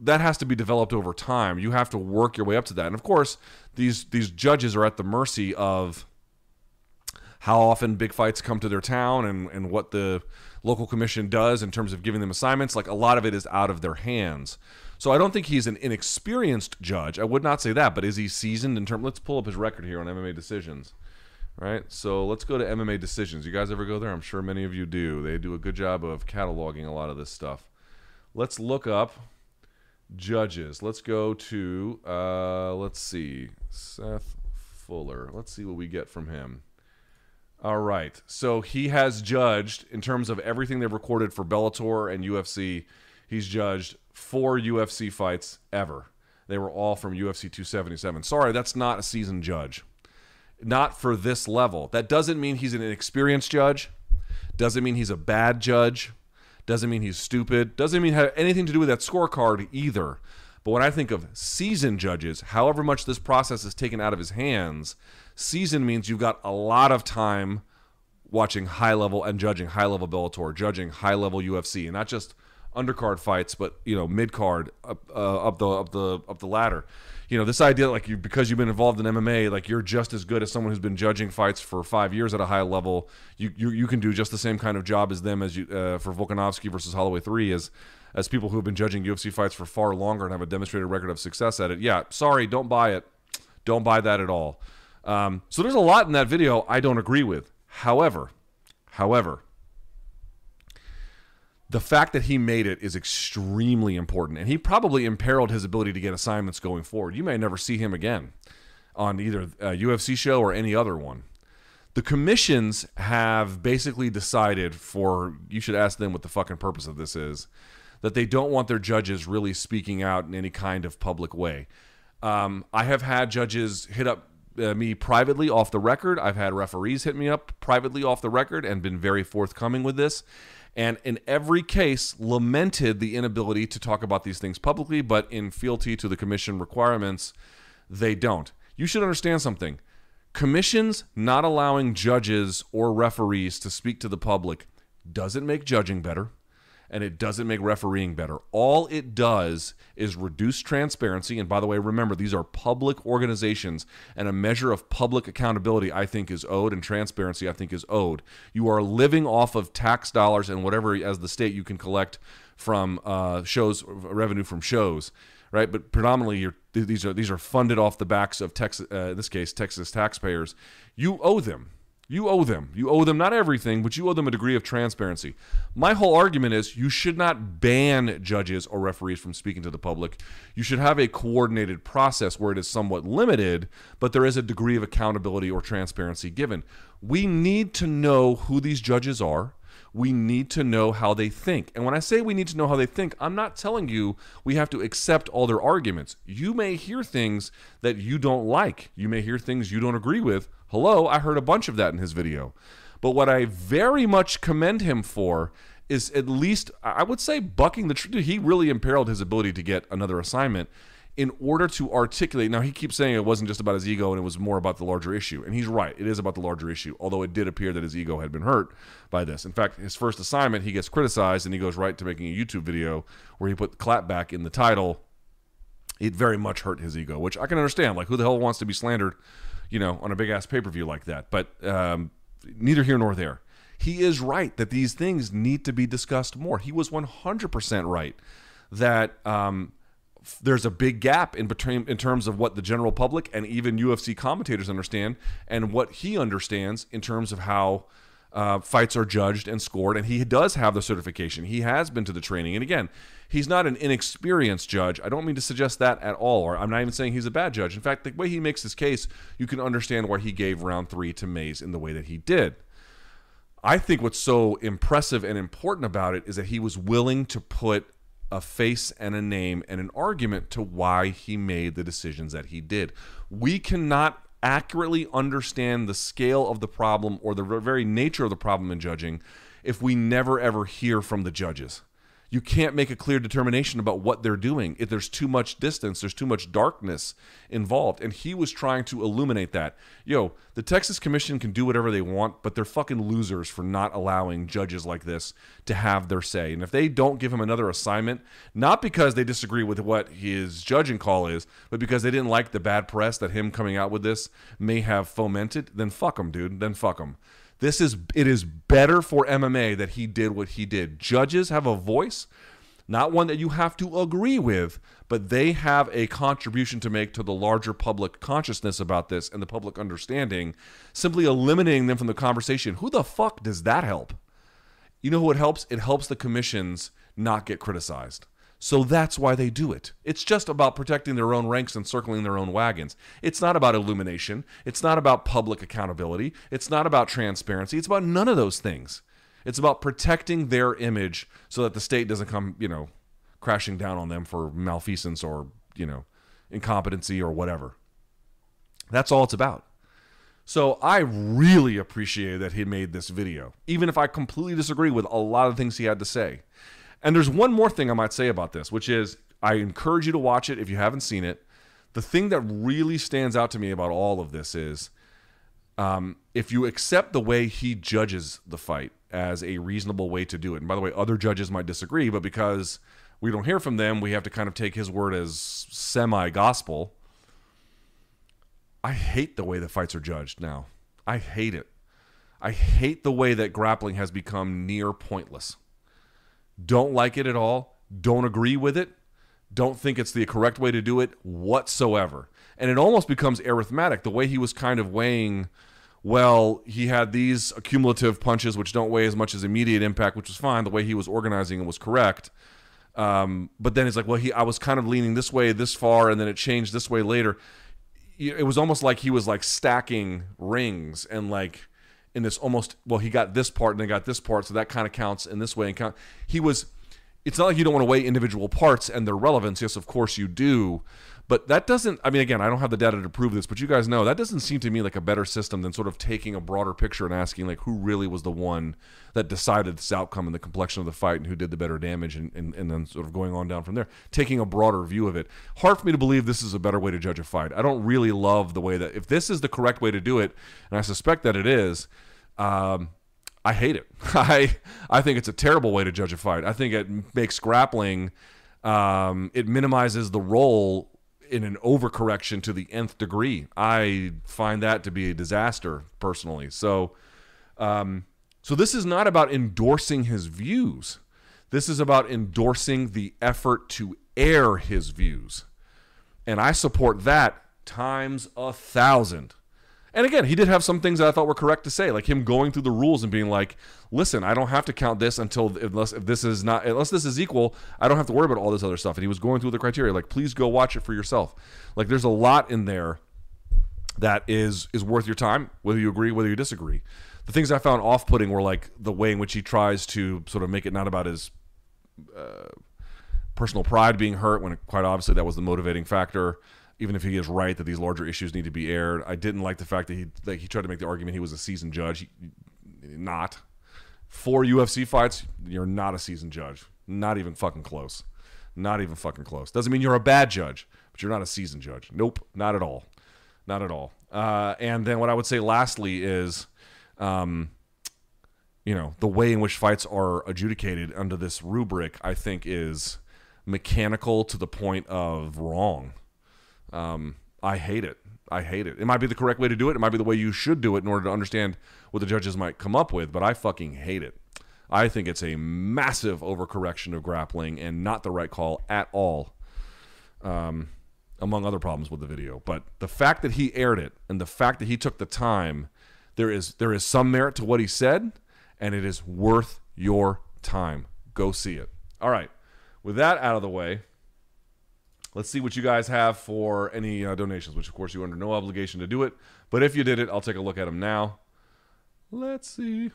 that has to be developed over time you have to work your way up to that and of course these these judges are at the mercy of how often big fights come to their town and, and what the local commission does in terms of giving them assignments. Like a lot of it is out of their hands. So I don't think he's an inexperienced judge. I would not say that, but is he seasoned in terms? Let's pull up his record here on MMA decisions. Right, so let's go to MMA decisions. You guys ever go there? I'm sure many of you do. They do a good job of cataloging a lot of this stuff. Let's look up judges. Let's go to uh, let's see Seth Fuller. Let's see what we get from him. All right. So he has judged in terms of everything they've recorded for Bellator and UFC. He's judged four UFC fights ever. They were all from UFC 277. Sorry, that's not a seasoned judge. Not for this level. That doesn't mean he's an inexperienced judge. Doesn't mean he's a bad judge. Doesn't mean he's stupid. Doesn't mean have anything to do with that scorecard either. But when I think of seasoned judges, however much this process is taken out of his hands, seasoned means you've got a lot of time watching high level and judging high level Bellator, judging high level UFC, and not just undercard fights, but you know mid card up uh, up the up the up the ladder. You know this idea like you because you've been involved in MMA, like you're just as good as someone who's been judging fights for five years at a high level. You you, you can do just the same kind of job as them as you uh, for Volkanovski versus Holloway three as as people who have been judging UFC fights for far longer and have a demonstrated record of success at it. Yeah, sorry, don't buy it. Don't buy that at all. Um, so there's a lot in that video I don't agree with. However, however, the fact that he made it is extremely important, and he probably imperiled his ability to get assignments going forward. You may never see him again on either a UFC show or any other one. The commissions have basically decided for you should ask them what the fucking purpose of this is that they don't want their judges really speaking out in any kind of public way. Um, I have had judges hit up uh, me privately off the record. I've had referees hit me up privately off the record and been very forthcoming with this and in every case lamented the inability to talk about these things publicly, but in fealty to the commission requirements, they don't. You should understand something. Commissions not allowing judges or referees to speak to the public doesn't make judging better and it doesn't make refereeing better. All it does is reduce transparency. And by the way, remember, these are public organizations, and a measure of public accountability, I think, is owed, and transparency, I think, is owed. You are living off of tax dollars and whatever, as the state, you can collect from uh, shows, revenue from shows. Right, but predominantly these are these are funded off the backs of Texas, uh, in this case, Texas taxpayers. You owe them you owe them. You owe them not everything, but you owe them a degree of transparency. My whole argument is you should not ban judges or referees from speaking to the public. You should have a coordinated process where it is somewhat limited, but there is a degree of accountability or transparency given. We need to know who these judges are. We need to know how they think. And when I say we need to know how they think, I'm not telling you we have to accept all their arguments. You may hear things that you don't like, you may hear things you don't agree with Hello, I heard a bunch of that in his video. But what I very much commend him for is at least, I would say, bucking the truth. He really imperiled his ability to get another assignment in order to articulate. Now, he keeps saying it wasn't just about his ego and it was more about the larger issue. And he's right. It is about the larger issue, although it did appear that his ego had been hurt by this. In fact, his first assignment, he gets criticized and he goes right to making a YouTube video where he put clapback in the title. It very much hurt his ego, which I can understand. Like, who the hell wants to be slandered you know, on a big ass pay per view like that. But um, neither here nor there. He is right that these things need to be discussed more. He was 100% right that um, there's a big gap in between in terms of what the general public and even UFC commentators understand and what he understands in terms of how uh, fights are judged and scored. And he does have the certification. He has been to the training. And again, he's not an inexperienced judge. I don't mean to suggest that at all. Or I'm not even saying he's a bad judge. In fact, the way he makes his case, you can understand why he gave round three to Mayes in the way that he did. I think what's so impressive and important about it is that he was willing to put a face and a name and an argument to why he made the decisions that he did. We cannot accurately understand the scale of the problem or the very nature of the problem in judging if we never ever hear from the judges you can't make a clear determination about what they're doing. If there's too much distance, there's too much darkness involved. And he was trying to illuminate that. Yo, the Texas Commission can do whatever they want, but they're fucking losers for not allowing judges like this to have their say. And if they don't give him another assignment, not because they disagree with what his judging call is, but because they didn't like the bad press that him coming out with this may have fomented, then fuck him, dude. Then fuck him. This is it is better for MMA that he did what he did. Judges have a voice, not one that you have to agree with, but they have a contribution to make to the larger public consciousness about this and the public understanding. Simply eliminating them from the conversation, who the fuck does that help? You know who it helps? It helps the commissions not get criticized. So that's why they do it. It's just about protecting their own ranks and circling their own wagons. It's not about illumination. It's not about public accountability. It's not about transparency. It's about none of those things. It's about protecting their image so that the state doesn't come, you know, crashing down on them for malfeasance or, you know, incompetency or whatever. That's all it's about. So I really appreciate that he made this video, even if I completely disagree with a lot of things he had to say. And there's one more thing I might say about this, which is I encourage you to watch it if you haven't seen it. The thing that really stands out to me about all of this is Um, if you accept the way he judges the fight as a reasonable way to do it, and by the way, other judges might disagree, but because we don't hear from them, we have to kind of take his word as semi gospel. I hate the way the fights are judged now. I hate it. I hate the way that grappling has become near pointless. Don't like it at all. Don't agree with it. Don't think it's the correct way to do it whatsoever. And it almost becomes arithmetic the way he was kind of weighing well, he had these accumulative punches which don't weigh as much as immediate impact, which was fine. The way he was organizing it was correct. Um, but then it's like, well, he I was kind of leaning this way this far, and then it changed this way later. It was almost like he was like stacking rings and like in this almost well, he got this part and they got this part, so that kind of counts in this way and count. He was. It's not like you don't want to weigh individual parts and their relevance. Yes, of course you do, but that doesn't, I mean, again, I don't have the data to prove this, but you guys know that doesn't seem to me like a better system than sort of taking a broader picture and asking, like, who really was the one that decided this outcome and the complexion of the fight and who did the better damage and, and, and then sort of going on down from there, taking a broader view of it. Hard for me to believe this is a better way to judge a fight. I don't really love the way that, if this is the correct way to do it, and I suspect that it is, um, I hate it. I I think it's a terrible way to judge a fight. I think it makes grappling, um, it minimizes the role in an overcorrection to the nth degree. I find that to be a disaster personally. So, um, so this is not about endorsing his views. This is about endorsing the effort to air his views, and I support that times a thousand. And again, he did have some things that I thought were correct to say, like him going through the rules and being like, "Listen, I don't have to count this until unless if this is not unless this is equal, I don't have to worry about all this other stuff." And he was going through the criteria, like, "Please go watch it for yourself." Like, there's a lot in there that is is worth your time, whether you agree, whether you disagree. The things I found off-putting were like the way in which he tries to sort of make it not about his uh, personal pride being hurt, when quite obviously that was the motivating factor even if he is right that these larger issues need to be aired. I didn't like the fact that he like he tried to make the argument he was a seasoned judge. He, not four UFC fights, you're not a seasoned judge. Not even fucking close. Not even fucking close. Doesn't mean you're a bad judge, but you're not a seasoned judge. Nope, not at all. Not at all. Uh, and then what I would say lastly is, um, you know, the way in which fights are adjudicated under this rubric, I think, is mechanical to the point of wrong. Um, I hate it. I hate it. It might be the correct way to do it. It might be the way you should do it in order to understand what the judges might come up with, but I fucking hate it. I think it's a massive overcorrection of grappling and not the right call at all. Um, among other problems with the video, but the fact that he aired it and the fact that he took the time, there is there is some merit to what he said, and it is worth your time. Go see it. All right. With that out of the way, Let's see what you guys have for any uh, donations, which of course you're under no obligation to do it. But if you did it, I'll take a look at them now. Let's see.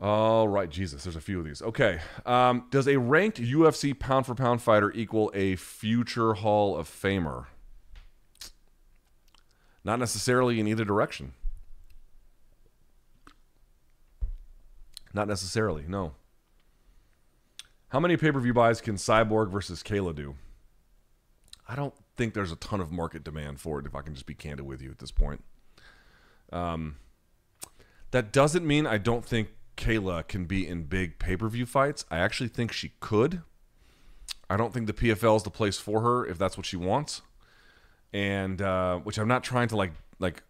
All right, Jesus, there's a few of these. Okay. Um, does a ranked UFC pound for pound fighter equal a future Hall of Famer? Not necessarily in either direction. Not necessarily, no. How many pay per view buys can Cyborg versus Kayla do? I don't think there's a ton of market demand for it, if I can just be candid with you at this point. Um, that doesn't mean I don't think Kayla can be in big pay per view fights. I actually think she could. I don't think the PFL is the place for her if that's what she wants, and uh, which I'm not trying to like like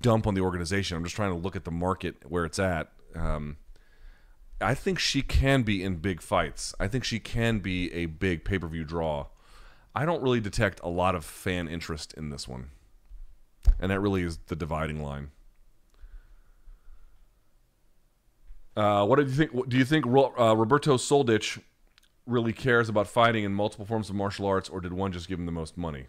dump on the organization. I'm just trying to look at the market where it's at. Um, I think she can be in big fights. I think she can be a big pay per view draw. I don't really detect a lot of fan interest in this one, and that really is the dividing line. Uh, what do you think? Do you think uh, Roberto Soldic really cares about fighting in multiple forms of martial arts, or did one just give him the most money?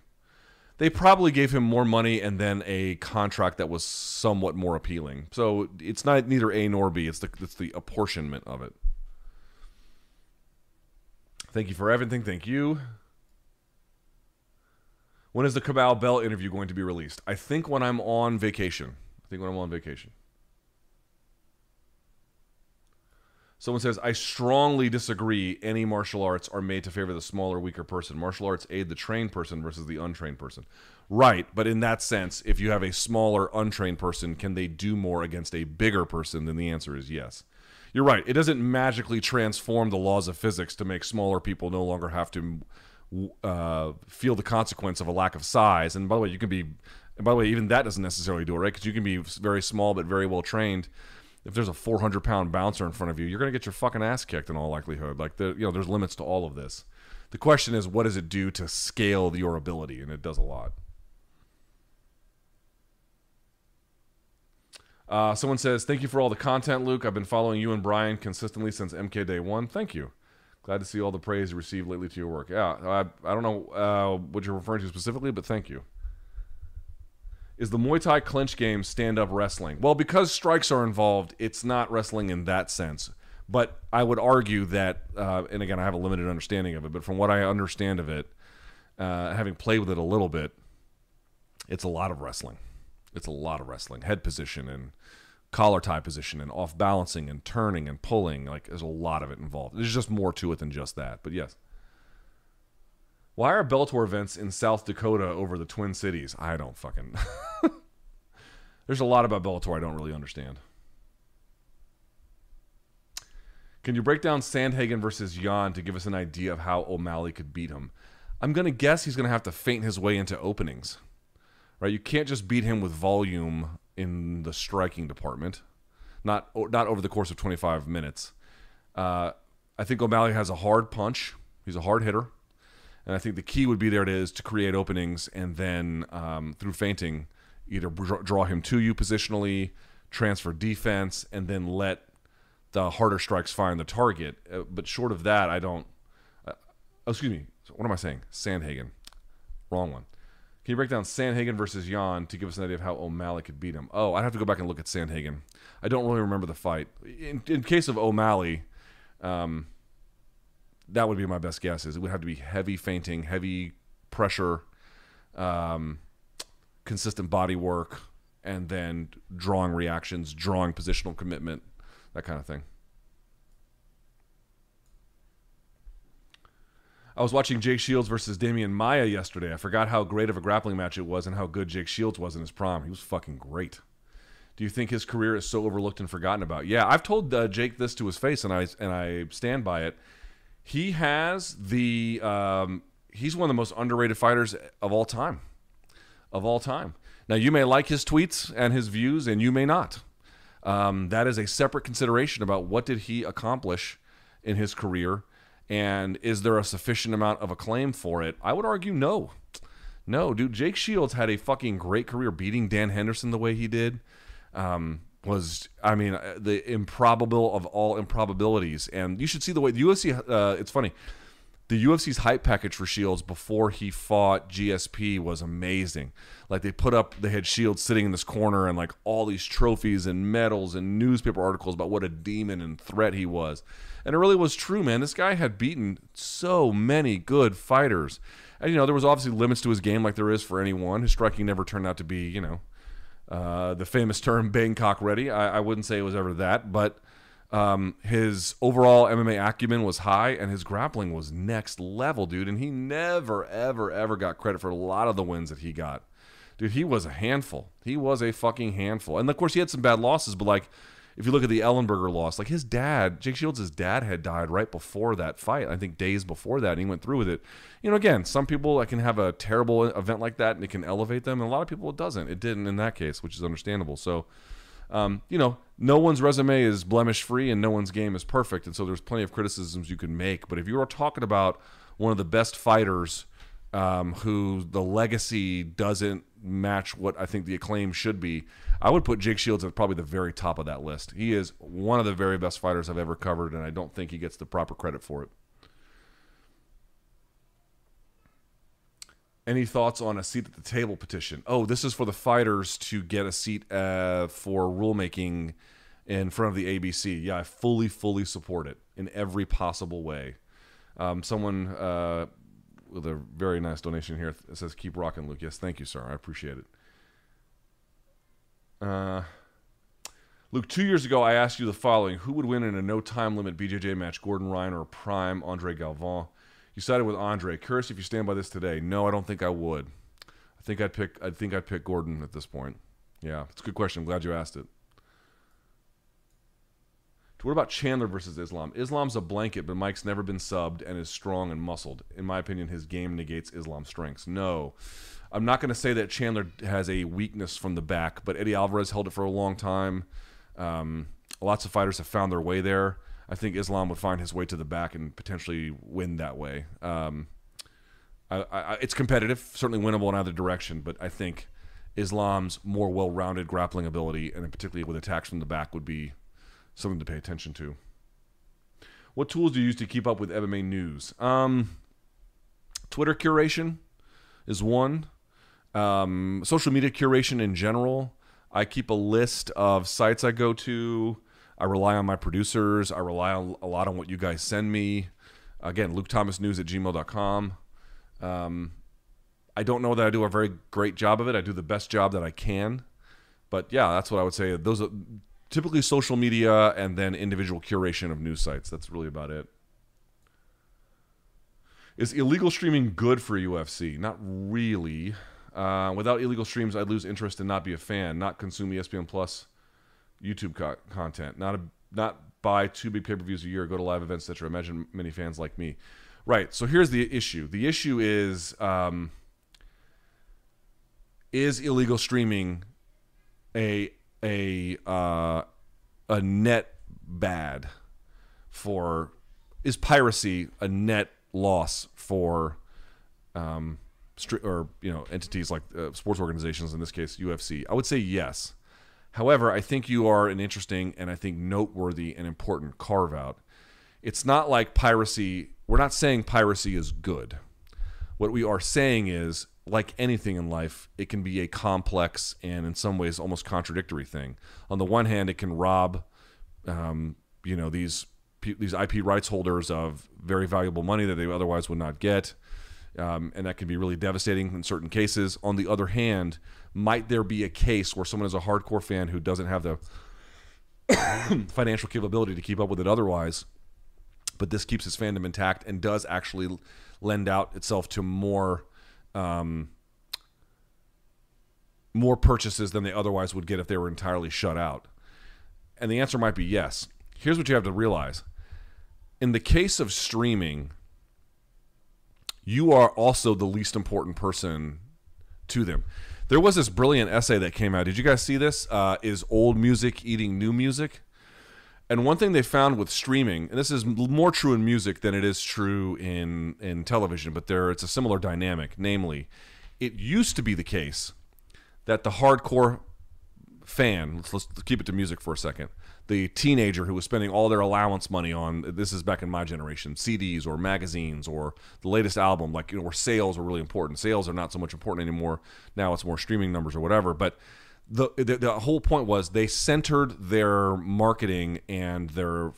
They probably gave him more money and then a contract that was somewhat more appealing. So it's not neither A nor B. It's the it's the apportionment of it. Thank you for everything. Thank you. When is the Cabal Bell interview going to be released? I think when I'm on vacation. I think when I'm on vacation. Someone says, I strongly disagree. Any martial arts are made to favor the smaller, weaker person. Martial arts aid the trained person versus the untrained person. Right, but in that sense, if you have a smaller, untrained person, can they do more against a bigger person? Then the answer is yes. You're right. It doesn't magically transform the laws of physics to make smaller people no longer have to uh, feel the consequence of a lack of size. And by the way, you can be, by the way, even that doesn't necessarily do it, right? Because you can be very small but very well trained. If there's a 400 pound bouncer in front of you, you're going to get your fucking ass kicked in all likelihood. Like the, you know, there's limits to all of this. The question is, what does it do to scale your ability? And it does a lot. Uh, someone says, "Thank you for all the content, Luke. I've been following you and Brian consistently since MK Day One. Thank you. Glad to see all the praise you received lately to your work. Yeah, I, I don't know uh, what you're referring to specifically, but thank you. Is the Muay Thai clinch game stand up wrestling? Well, because strikes are involved, it's not wrestling in that sense. But I would argue that, uh, and again, I have a limited understanding of it, but from what I understand of it, uh, having played with it a little bit, it's a lot of wrestling. It's a lot of wrestling, head position and collar tie position and off balancing and turning and pulling. Like there's a lot of it involved. There's just more to it than just that. But yes. Why are Bellator events in South Dakota over the Twin Cities? I don't fucking. there's a lot about Bellator I don't really understand. Can you break down Sandhagen versus Yan to give us an idea of how O'Malley could beat him? I'm going to guess he's going to have to feint his way into openings. Right? You can't just beat him with volume in the striking department, not not over the course of 25 minutes. Uh, I think O'Malley has a hard punch. He's a hard hitter, and I think the key would be there it is to create openings and then um, through feinting, either draw him to you positionally, transfer defense, and then let the harder strikes find the target. Uh, but short of that, I don't. Uh, oh, excuse me. What am I saying? Sandhagen. Wrong one. Can you break down Sandhagen versus Yan to give us an idea of how O'Malley could beat him? Oh, I'd have to go back and look at Sandhagen. I don't really remember the fight. In, in case of O'Malley, um, that would be my best guess. Is it would have to be heavy feinting, heavy pressure, um, consistent body work, and then drawing reactions, drawing positional commitment, that kind of thing. I was watching Jake Shields versus Demian Maia yesterday. I forgot how great of a grappling match it was and how good Jake Shields was in his prom. He was fucking great. Do you think his career is so overlooked and forgotten about? Yeah, I've told uh, Jake this to his face, and I and I stand by it. He has the um, he's one of the most underrated fighters of all time, of all time. Now you may like his tweets and his views, and you may not. Um, that is a separate consideration about what did he accomplish in his career and is there a sufficient amount of acclaim for it? I would argue no. No, dude. Jake Shields had a fucking great career beating Dan Henderson the way he did. Um, was I mean uh, the improbable of all improbabilities, and you should see the way the UFC. Uh, it's funny. The UFC's hype package for Shields before he fought GSP was amazing. Like they put up, they had Shields sitting in this corner and like all these trophies and medals and newspaper articles about what a demon and threat he was. And it really was true, man. This guy had beaten so many good fighters. And, you know, there was obviously limits to his game like there is for anyone. His striking never turned out to be, you know, uh, the famous term Bangkok ready. I, I, wouldn't say it was ever that, but um, his overall MMA acumen was high and his grappling was next level, dude. And he never, ever, ever got credit for a lot of the wins that he got. Dude, he was a handful. He was a fucking handful. And of course, he had some bad losses, but like, if you look at the Ellenberger loss, like his dad, Jake Shields' dad had died right before that fight. I think days before that, and he went through with it. You know, again, some people can have a terrible event like that and it can elevate them, and a lot of people it doesn't. It didn't in that case, which is understandable. So, um, you know, no one's resume is blemish free and no one's game is perfect, and so there's plenty of criticisms you can make. But if you are talking about one of the best fighters um, who the legacy doesn't match what I think the acclaim should be, I would put Jake Shields at probably the very top of that list. He is one of the very best fighters I've ever covered, and I don't think he gets the proper credit for it. Any thoughts on a seat at the table petition? Oh, this is for the fighters to get a seat uh, for rulemaking in front of the ABC. Yeah, I fully, fully support it in every possible way. Um, someone uh, with a very nice donation here says, "Keep rocking, Luke." Yes, thank you, sir. I appreciate it. Uh, Luke, two years ago, I asked you the following Who would win in a no time limit BJJ match, Gordon Ryan or Prime Andre Galvão? You sided with Andre. Curious if you stand by this today. No, I don't think I would. I think I'd pick. I think I'd pick Gordon at this point. Yeah, it's a good question. I'm glad you asked it. What about Chandler versus Islam? Islam's a blanket, but Mike's never been subbed and is strong and muscled. In my opinion, his game negates Islam's strengths. No. I'm not going to say that Chandler has a weakness from the back, but Eddie Alvarez held it for a long time. Um, lots of fighters have found their way there. I think Islam would find his way to the back and potentially win that way. Um, I, I, it's competitive, certainly winnable in either direction, but I think Islam's more well-rounded grappling ability, and particularly with attacks from the back, would be something to pay attention to. What tools do you use to keep up with MMA news? Um, Twitter curation is one. Um, social media curation in general. I keep a list of sites I go to. I rely on my producers. I rely on, a lot on what you guys send me. Again, lukethomasnews at gmail.com. Um, I don't know that I do a very great job of it. I do the best job that I can. But yeah, that's what I would say. Those are typically social media and then individual curation of news sites. That's really about it. Is illegal streaming good for UFC? Not really. Uh, without illegal streams, I'd lose interest and not be a fan, not consume ESPN Plus YouTube co- content, not a, not buy two big pay per views a year, go to live events, etc. Imagine many fans like me. Right. So here's the issue. The issue is um, is illegal streaming a a uh, a net bad for is piracy a net loss for um, or you know entities like uh, sports organizations in this case UFC I would say yes. However I think you are an interesting and I think noteworthy and important carve out it's not like piracy we're not saying piracy is good. What we are saying is like anything in life, it can be a complex and in some ways almost contradictory thing. On the one hand, it can rob, um, you know, these these IP rights holders of very valuable money that they otherwise would not get, um, and that can be really devastating in certain cases. On the other hand, might there be a case where someone is a hardcore fan who doesn't have the financial capability to keep up with it otherwise, but this keeps his fandom intact and does actually lend out itself to more um, more purchases than they otherwise would get if they were entirely shut out? And the answer might be yes. Here's what you have to realize in the case of streaming, you are also the least important person to them. There was this brilliant essay that came out. Did you guys see this? Uh, is old music eating new music? And one thing they found with streaming, and this is more true in music than it is true in in television, but there it's a similar dynamic. Namely, it used to be the case that the hardcore fan, let's, let's keep it to music for a second, the teenager who was spending all their allowance money on this is back in my generation, CDs or magazines or the latest album, like you know, where sales are really important. Sales are not so much important anymore. Now it's more streaming numbers or whatever, but the, the, the whole point was they centered their marketing and their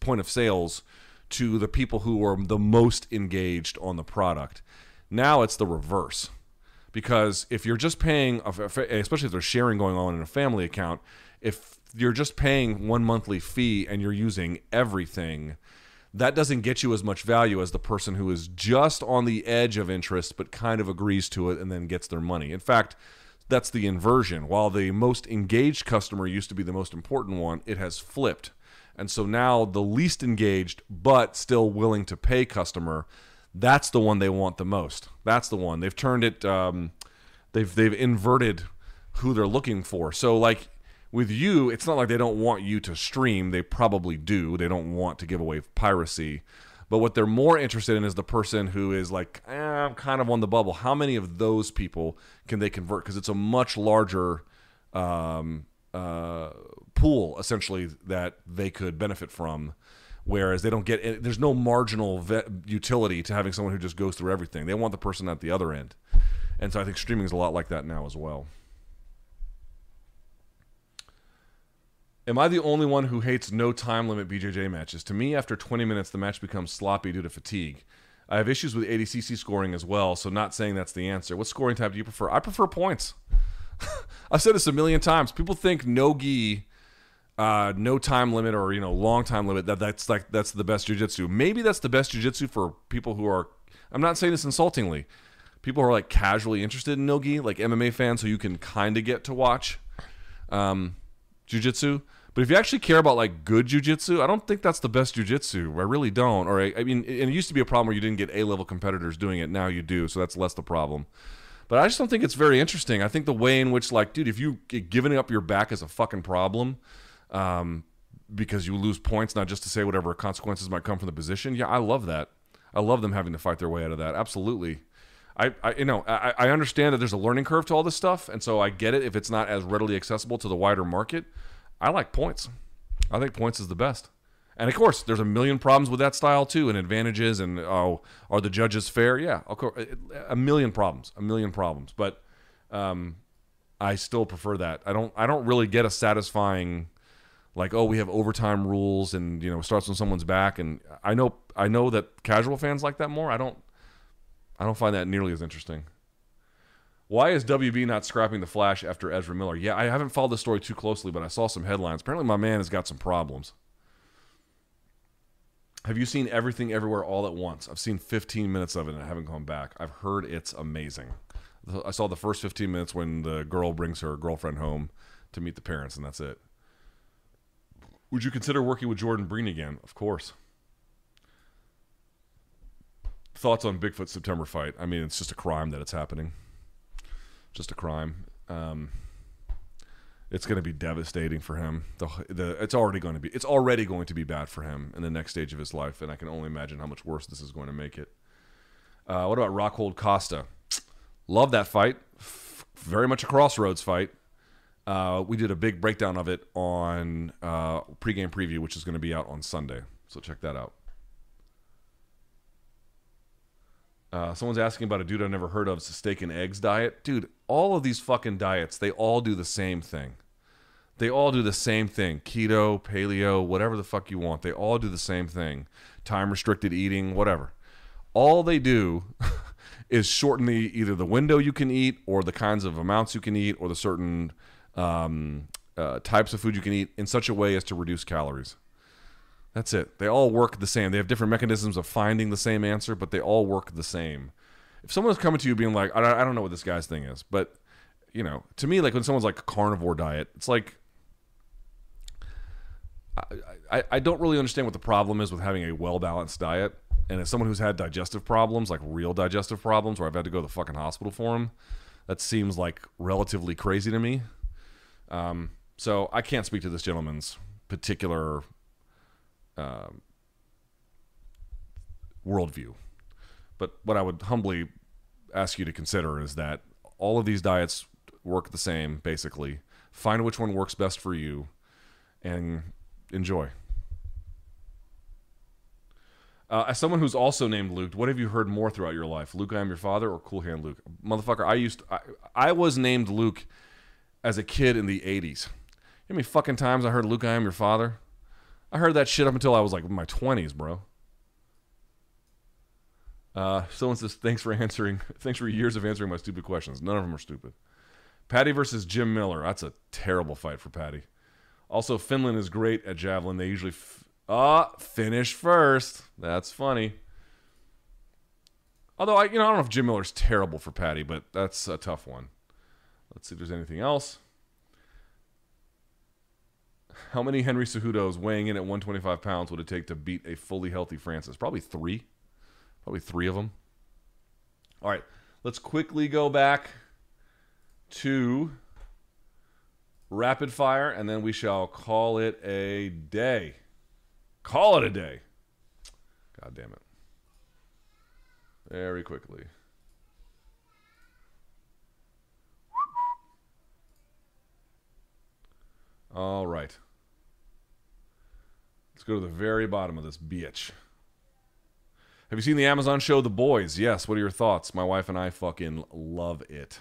point of sales to the people who were the most engaged on the product. Now it's the reverse. Because if you're just paying, especially if there's sharing going on in a family account, if you're just paying one monthly fee and you're using everything, that doesn't get you as much value as the person who is just on the edge of interest but kind of agrees to it and then gets their money. In fact, that's the inversion. While the most engaged customer used to be the most important one, it has flipped. And so now the least engaged but still willing to pay customer, that's the one they want the most. That's the one. They've turned it um, they've they've inverted who they're looking for. So like with you, it's not like they don't want you to stream. They probably do. They don't want to give away piracy. But what they're more interested in is the person who is like, eh, I'm kind of on the bubble. How many of those people can they convert? Because it's a much larger um, uh, pool, essentially, that they could benefit from. Whereas they don't get, there's no marginal utility to having someone who just goes through everything. They want the person at the other end. And so I think streaming is a lot like that now as well. Am I the only one who hates no time limit BJJ matches? To me, after 20 minutes, the match becomes sloppy due to fatigue. I have issues with ADCC scoring as well, so not saying that's the answer. What scoring type do you prefer? I prefer points. I've said this a million times. People think no gi uh, no time limit or you know long time limit that that's like that's the best jujitsu. Maybe that's the best jujitsu for people who are. I'm not saying this insultingly. People who are like casually interested in nogi, like MMA fans, who you can kind of get to watch um, jujitsu. But if you actually care about like good jujitsu, I don't think that's the best jujitsu. I really don't. Or I, I mean, and it used to be a problem where you didn't get A level competitors doing it. Now you do, so that's less the problem. But I just don't think it's very interesting. I think the way in which, like, dude, if you giving up your back is a fucking problem, um, because you lose points, not just to say whatever consequences might come from the position. Yeah, I love that. I love them having to fight their way out of that. Absolutely. I, I you know I, I understand that there's a learning curve to all this stuff, and so I get it if it's not as readily accessible to the wider market. I like points. I think points is the best. And of course, there's a million problems with that style too, and advantages. And oh, are the judges fair? Yeah, of course, a million problems, a million problems. But um, I still prefer that. I don't. I don't really get a satisfying, like, oh, we have overtime rules, and you know, starts on someone's back. And I know, I know that casual fans like that more. I don't. I don't find that nearly as interesting. Why is WB not scrapping the Flash after Ezra Miller? Yeah, I haven't followed the story too closely, but I saw some headlines. Apparently, my man has got some problems. Have you seen Everything Everywhere All at Once? I've seen 15 minutes of it and I haven't gone back. I've heard it's amazing. I saw the first 15 minutes when the girl brings her girlfriend home to meet the parents, and that's it. Would you consider working with Jordan Breen again? Of course. Thoughts on Bigfoot September fight? I mean, it's just a crime that it's happening. Just a crime. Um, it's going to be devastating for him. The, the it's already going to be it's already going to be bad for him in the next stage of his life, and I can only imagine how much worse this is going to make it. Uh, what about Rockhold Costa? Love that fight. F- very much a crossroads fight. Uh, we did a big breakdown of it on uh, pregame preview, which is going to be out on Sunday. So check that out. Uh, someone's asking about a dude I've never heard of, it's a steak and eggs diet. Dude, all of these fucking diets, they all do the same thing. They all do the same thing. Keto, paleo, whatever the fuck you want. They all do the same thing. Time restricted eating, whatever. All they do is shorten the either the window you can eat or the kinds of amounts you can eat or the certain um, uh, types of food you can eat in such a way as to reduce calories. That's it. They all work the same. They have different mechanisms of finding the same answer, but they all work the same. If someone's coming to you being like, I, don't know what this guy's thing is, but you know, to me, like when someone's like carnivore diet, it's like I, I, I don't really understand what the problem is with having a well balanced diet. And as someone who's had digestive problems, like real digestive problems, where I've had to go to the fucking hospital for them, that seems like relatively crazy to me. Um, so I can't speak to this gentleman's particular um, worldview. But what I would humbly ask you to consider is that all of these diets work the same, basically. Find which one works best for you and enjoy. Uh, as someone who's also named Luke, what have you heard more throughout your life? Luke, I am your father, or Cool Hand Luke? Motherfucker, I used to, I, I was named Luke as a kid in the '80s. You know how many fucking times I heard Luke, I am your father? I heard that shit up until I was like my 20s, bro. Uh, someone says, thanks for answering. Thanks for years of answering my stupid questions. None of them are stupid. Paddy versus Jim Miller. That's a terrible fight for Paddy. Also, Finland is great at javelin. They usually f- ah finish first. That's funny. Although I, you know, I don't know if Jim Miller's terrible for Paddy, but that's a tough one. Let's see if there's anything else. How many Henry Cejudos weighing in at 125 pounds would it take to beat a fully healthy Francis? Probably three. Probably three of them. All right, let's quickly go back to rapid fire, and then we shall call it a day. Call it a day. God damn it. Very quickly. All right. Let's go to the very bottom of this bitch. Have you seen the Amazon show The Boys? Yes. What are your thoughts? My wife and I fucking love it.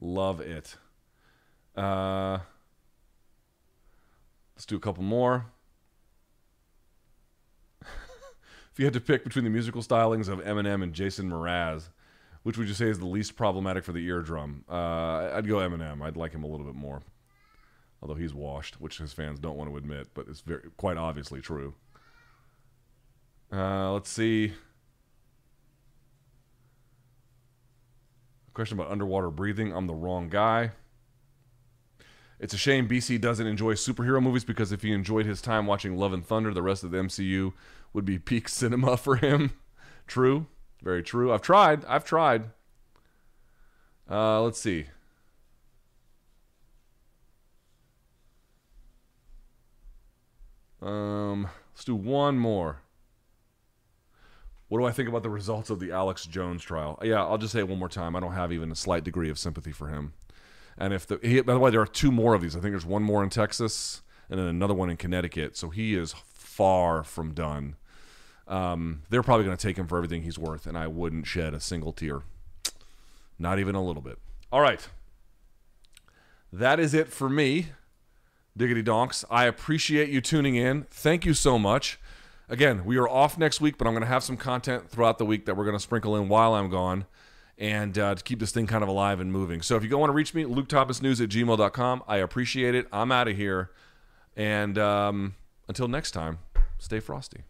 Love it. Uh, let's do a couple more. if you had to pick between the musical stylings of Eminem and Jason Mraz, which would you say is the least problematic for the eardrum? Uh, I'd go Eminem. I'd like him a little bit more. Although he's washed, which his fans don't want to admit, but it's very quite obviously true. Uh, let's see. Question about underwater breathing. I'm the wrong guy. It's a shame BC doesn't enjoy superhero movies because if he enjoyed his time watching Love and Thunder, the rest of the MCU would be peak cinema for him. true. Very true. I've tried. I've tried. Uh, let's see. Um, let's do one more. What do I think about the results of the Alex Jones trial? Yeah, I'll just say it one more time. I don't have even a slight degree of sympathy for him. And if the he, by the way, there are two more of these. I think there's one more in Texas and then another one in Connecticut. So he is far from done. Um, they're probably going to take him for everything he's worth, and I wouldn't shed a single tear, not even a little bit. All right, that is it for me. Diggity Donks. I appreciate you tuning in. Thank you so much. Again, we are off next week, but I'm going to have some content throughout the week that we're going to sprinkle in while I'm gone and uh, to keep this thing kind of alive and moving. So if you want to reach me, lukethomasnews at gmail.com. I appreciate it. I'm out of here. And um, until next time, stay frosty.